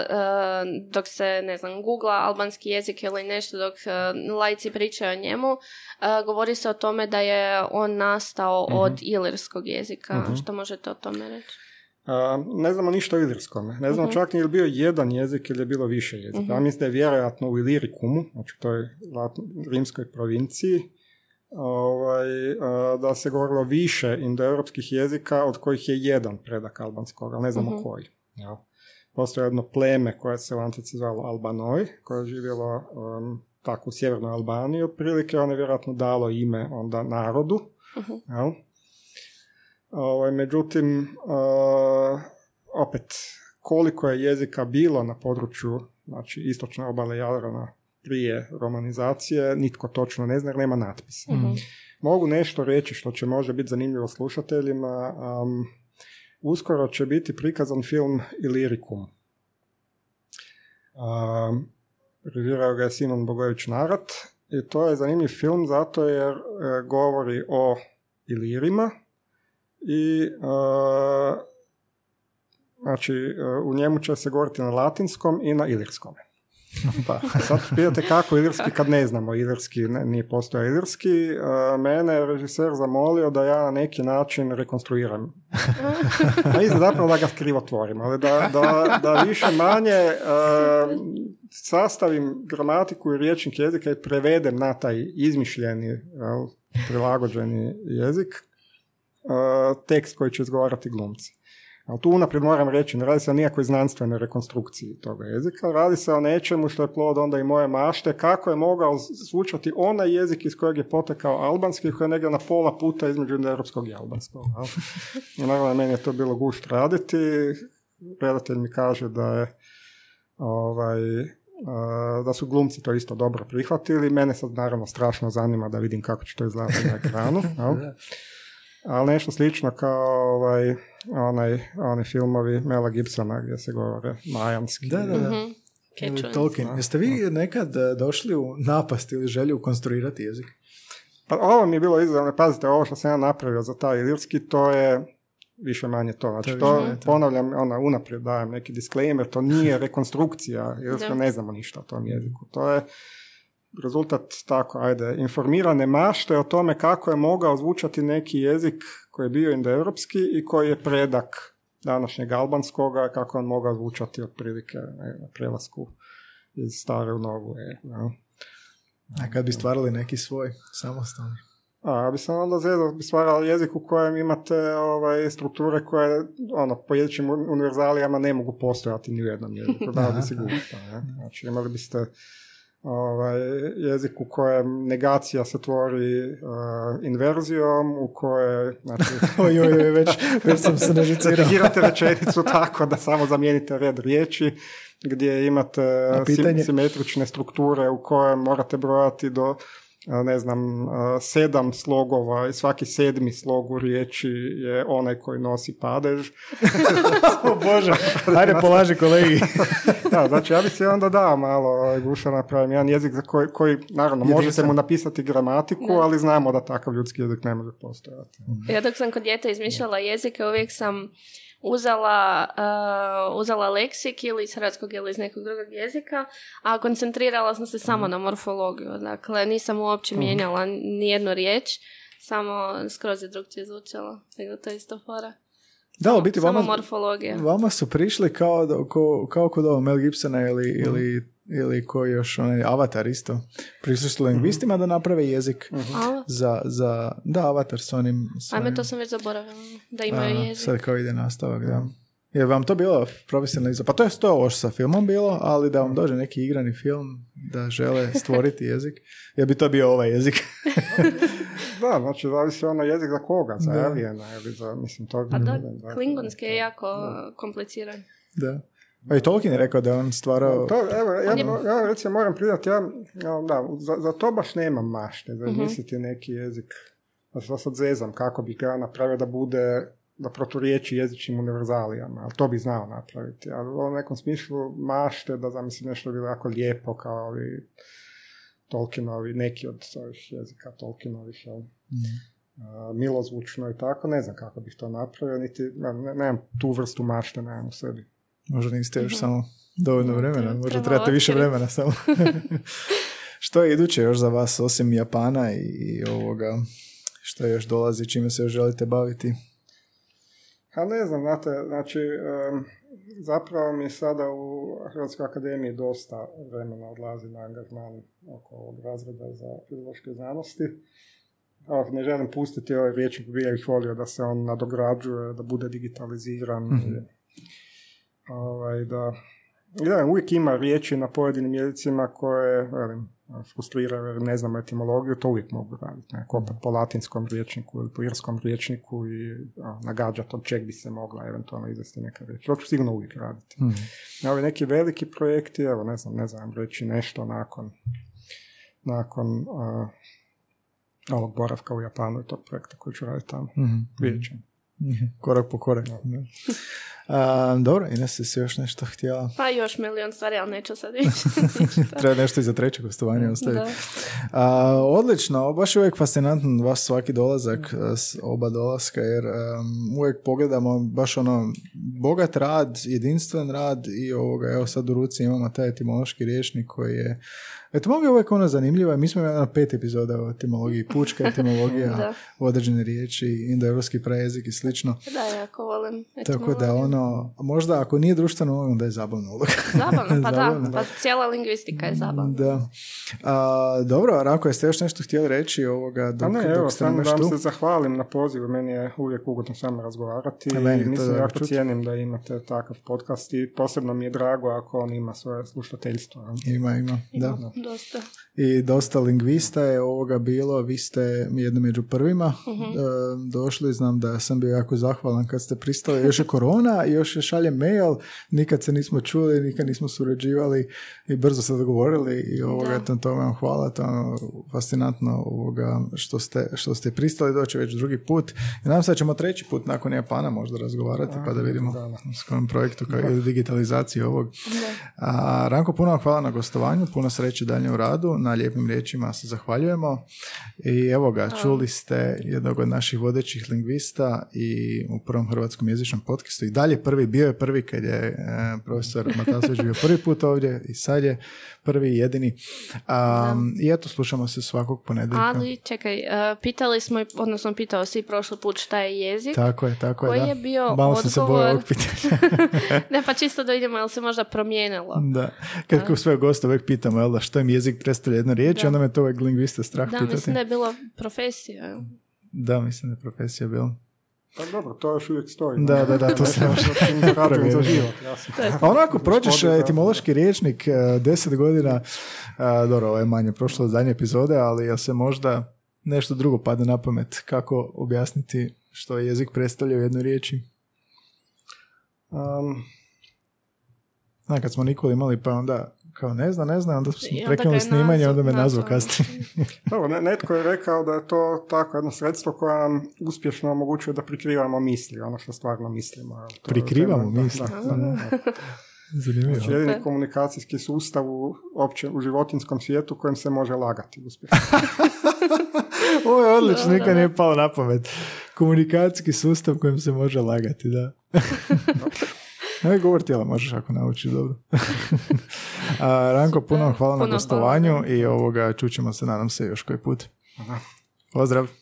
dok se, ne znam, googla albanski jezik ili nešto, dok lajci pričaju o njemu, govori se o tome da je on nastao mhm. od ilirskog jezika. uh Što možete o tome reći? ne znamo ništa o ilirskome. Ne znamo uh čak ni je li bio jedan jezik ili je bilo više jezika. uh Ja mislim da je vjerojatno u Ilirikumu, znači toj rimskoj provinciji, ovaj, da se govorilo više indoeuropskih jezika od kojih je jedan predak albanskog, ali ne znamo uh koji. Ja. Postoje jedno pleme koje se u antici zvalo Albanoj, koje je živjelo um, tako u sjevernoj Albaniji otprilike, on je vjerojatno dalo ime onda narodu. uh Ovaj, međutim, opet, koliko je jezika bilo na području znači, istočne obale Jadrana prije romanizacije, nitko točno ne zna jer nema natpisa. Mhm. Mogu nešto reći što će možda biti zanimljivo slušateljima. Um, uskoro će biti prikazan film Ilirikum. Um, režirao ga je Simon Bogović Narat i to je zanimljiv film zato jer e, govori o Ilirima i uh, znači e, u njemu će se govoriti na latinskom i na ilirskom. Pa, sad pitate kako ilirski kad ne znamo ilirski, ne, nije postoja ilirski. mene je režiser zamolio da ja na neki način rekonstruiram. A izgleda zapravo da ga krivotvorim, ali da, da, da više manje sastavim gramatiku i riječnik jezika i prevedem na taj izmišljeni, prilagođeni jezik tekst koji će izgovarati glumci. Ali tu unaprijed moram reći, ne radi se o nijakvoj znanstvenoj rekonstrukciji toga jezika, radi se o nečemu što je plod onda i moje mašte, kako je mogao zvučati onaj jezik iz kojeg je potekao albanski, koji je negdje na pola puta između europskog i albanskog. I naravno, meni je to bilo gušt raditi. Redatelj mi kaže da je ovaj, da su glumci to isto dobro prihvatili. Mene sad naravno strašno zanima da vidim kako će to izgledati na ekranu. Ali nešto slično kao ovaj, onaj, oni filmovi Mela Gibsona gdje se govore majanski. Da, da, da. Mm-hmm. Tolkien. Jeste vi nekad e, došli u napast ili želju konstruirati jezik? Pa ovo mi je bilo izazovno. Pazite, ovo što sam ja napravio za taj ilirski, to je više manje to. Znači, to, ponavljam, ona, unaprijed dajem neki disclaimer, to nije rekonstrukcija, jer ne znamo ništa o tom jeziku. To je rezultat tako, ajde, informirane mašte o tome kako je mogao zvučati neki jezik koji je bio indoeuropski i koji je predak današnjeg albanskoga, kako on mogao zvučati otprilike na prelasku iz stare u novu. E, A kad bi stvarali neki svoj samostalni? A, bi sam onda zezao, bi stvarali jezik u kojem imate ovaj, strukture koje ono, po jezičnim univerzalijama ne mogu postojati ni u jednom jeziku. Da, bi se Znači, imali biste ovaj, jezik u kojem negacija se tvori uh, inverzijom, u koje... Znači, oj, oj, oj, već, već sam se rečenicu tako da samo zamijenite red riječi, gdje imate simetrične strukture u koje morate brojati do ne znam, sedam slogova i svaki sedmi slog u riječi je onaj koji nosi padež. o Bože, ajde polaži kolegi. da, znači ja bi se onda dao malo guša napravim jedan jezik za koji, koji naravno, možete mu napisati gramatiku, ali znamo da takav ljudski jezik ne može postojati. Ja dok sam kod djeta izmišljala jezike, uvijek sam uzela, uh, uzela leksik ili iz hrvatskog ili iz nekog drugog jezika, a koncentrirala sam se samo mhm. na morfologiju. Dakle, nisam uopće mhm. mijenjala nijednu riječ, samo skroz je drugčije zvučalo. Nego to je isto fora. Da, biti vama, morfologija. vama su prišli kao, kao, kao kod ovo Mel Gibsona ili, mm. ili ili koji još onaj avatar isto prišli su lingvistima da naprave jezik uh-huh. za, za, da, avatar s onim, s Ajme, to sam već zaboravila, da imaju a, jezik. Sad kao ide nastavak, da. Je vam to bilo profesionalno Pa to je to ovo sa filmom bilo, ali da vam dođe neki igrani film da žele stvoriti jezik. Je bi to bio ovaj jezik? da, znači zavisi ono jezik za koga, za Alijena ili za, mislim, to... A da, klingonski je jako kompliciran. Da. A i Tolkien je rekao da on stvarao... To, evo, ja, ja recimo moram priznati, ja, da, za, za to baš nemam mašte, da uh neki jezik. Da sad zezam kako bi ga napravio da bude da proturiječi jezičnim univerzalijama, ali to bi znao napraviti. Ali u nekom smislu mašte da zamislim nešto bilo jako lijepo kao ovi Tolkienovi, neki od ovih jezika Tolkienovih, jel? Mm. milozvučno i tako, ne znam kako bih to napravio, niti, ne, nemam tu vrstu mašte, nemam u sebi. Možda niste još mhm. samo dovoljno vremena, možda trebate više vremena samo. što je iduće još za vas osim Japana i ovoga, što još dolazi, čime se još želite baviti? Ha ne znam, znate, znači zapravo mi sada u Hrvatskoj akademiji dosta vremena odlazi na angažman oko ovog razreda za fiziološke znanosti. ne želim pustiti ovaj riječnik, bi ja ih volio da se on nadograđuje, da bude digitaliziran. mm ovaj, da, da uvijek ima riječi na pojedinim jezicima koje velim, frustriraju jer ne znam etimologiju, to uvijek mogu raditi. Ne? Kopati po latinskom riječniku ili po irskom riječniku i a, nagađati od čeg bi se mogla eventualno izvesti neka riječ. To ću sigurno uvijek raditi. Mm. A ovi neki veliki projekti, evo ne znam, ne znam reći nešto nakon nakon uh, ovog boravka u Japanu i tog projekta koji ću raditi tamo. Mm-hmm. Vidjet mhm. Korak po korak. Da. A, dobro, Ines, si još nešto htjela? Pa još milion stvari, ali neću sad reći. Treba nešto i za treće gostovanje ostaviti. A, odlično, baš je uvijek fascinantan vaš svaki dolazak, s oba dolaska, jer um, uvijek pogledamo baš ono bogat rad, jedinstven rad i ovoga, evo sad u ruci imamo taj etimološki riječnik koji je Etimologija je uvijek ona zanimljiva. Mi smo imali na pet epizoda o etimologiji, pučka etimologija, određene riječi, indoevropski prajezik i slično. Da, jako volim Tako da ono, možda ako nije društveno, onda je zabavno uloga. Zabavno, pa da, pa cijela lingvistika je zabavna. Da. A, dobro, Rako, jeste još nešto htjeli reći ovoga dok, ne, evo, samo da vam se zahvalim na pozivu, meni je uvijek ugodno s vama razgovarati i mislim jako cijenim da imate takav podcast i posebno mi je drago ako on ima svoje slušateljstvo. Ima, ima, da dosta. I dosta lingvista je ovoga bilo, vi ste jedno među prvima uh došli, znam da sam bio jako zahvalan kad ste pristali, još je korona, još je šalje mail, nikad se nismo čuli, nikad nismo surađivali i brzo se dogovorili i ovoga, to, to vam hvala, to je fascinantno ovoga, što, ste, što ste pristali doći već drugi put. I nam sad ćemo treći put nakon Japana možda razgovarati pa da vidimo s kojim projektu kao ili digitalizaciji ovog. A, Ranko, puno vam hvala na gostovanju, puno sreće dalje u radu, na lijepim riječima se zahvaljujemo. I evo ga, čuli ste jednog od naših vodećih lingvista i u prvom hrvatskom jezičnom podcastu i dalje prvi, bio je prvi kad je e, profesor Matasović bio prvi put ovdje i sad je prvi i jedini. Um, I eto, slušamo se svakog ponedjeljka. Ali, čekaj, uh, pitali smo, odnosno pitao si prošli put šta je jezik. Tako je, tako je, da. je bio Malo odgovor... sam se bojao ovog pitanja. ne, pa čisto da vidimo, jel se možda promijenilo. Da. Kad kao sve goste uvijek pitamo, jel da, što im jezik predstavlja jedna riječ, onda me to uvijek lingvista strah da, pitati. mislim da je bilo profesija. Da, mislim da je profesija bila. Pa dobro, to još uvijek stoji. Da, da, da, to se može za život. A onako, prođeš etimološki riječnik e, deset godina, e, dobro, ovo je manje prošlo od zadnje epizode, ali ja se možda nešto drugo pada na pamet kako objasniti što jezik predstavlja u jednoj riječi. Um, Zna, kad smo Nikoli imali, pa onda kao ne zna, ne zna, onda smo prekinuli snimanje, onda me nazvao kasnije. Dobro, netko je rekao da je to tako jedno sredstvo koje nam uspješno omogućuje da prikrivamo misli, ono što stvarno mislimo. To prikrivamo misli? Da, da, Zanimljivo. Znači, jedini komunikacijski sustav u, opće, u životinskom svijetu kojem se može lagati uspješno. Ovo je odlično, nikad nije palo na pamet. Komunikacijski sustav kojem se može lagati, da. Ne, govor tijela možeš ako naučiš dobro. A, Ranko, puno hvala na gostovanju i ovoga čućemo se, nadam se, još koji put. Pozdrav!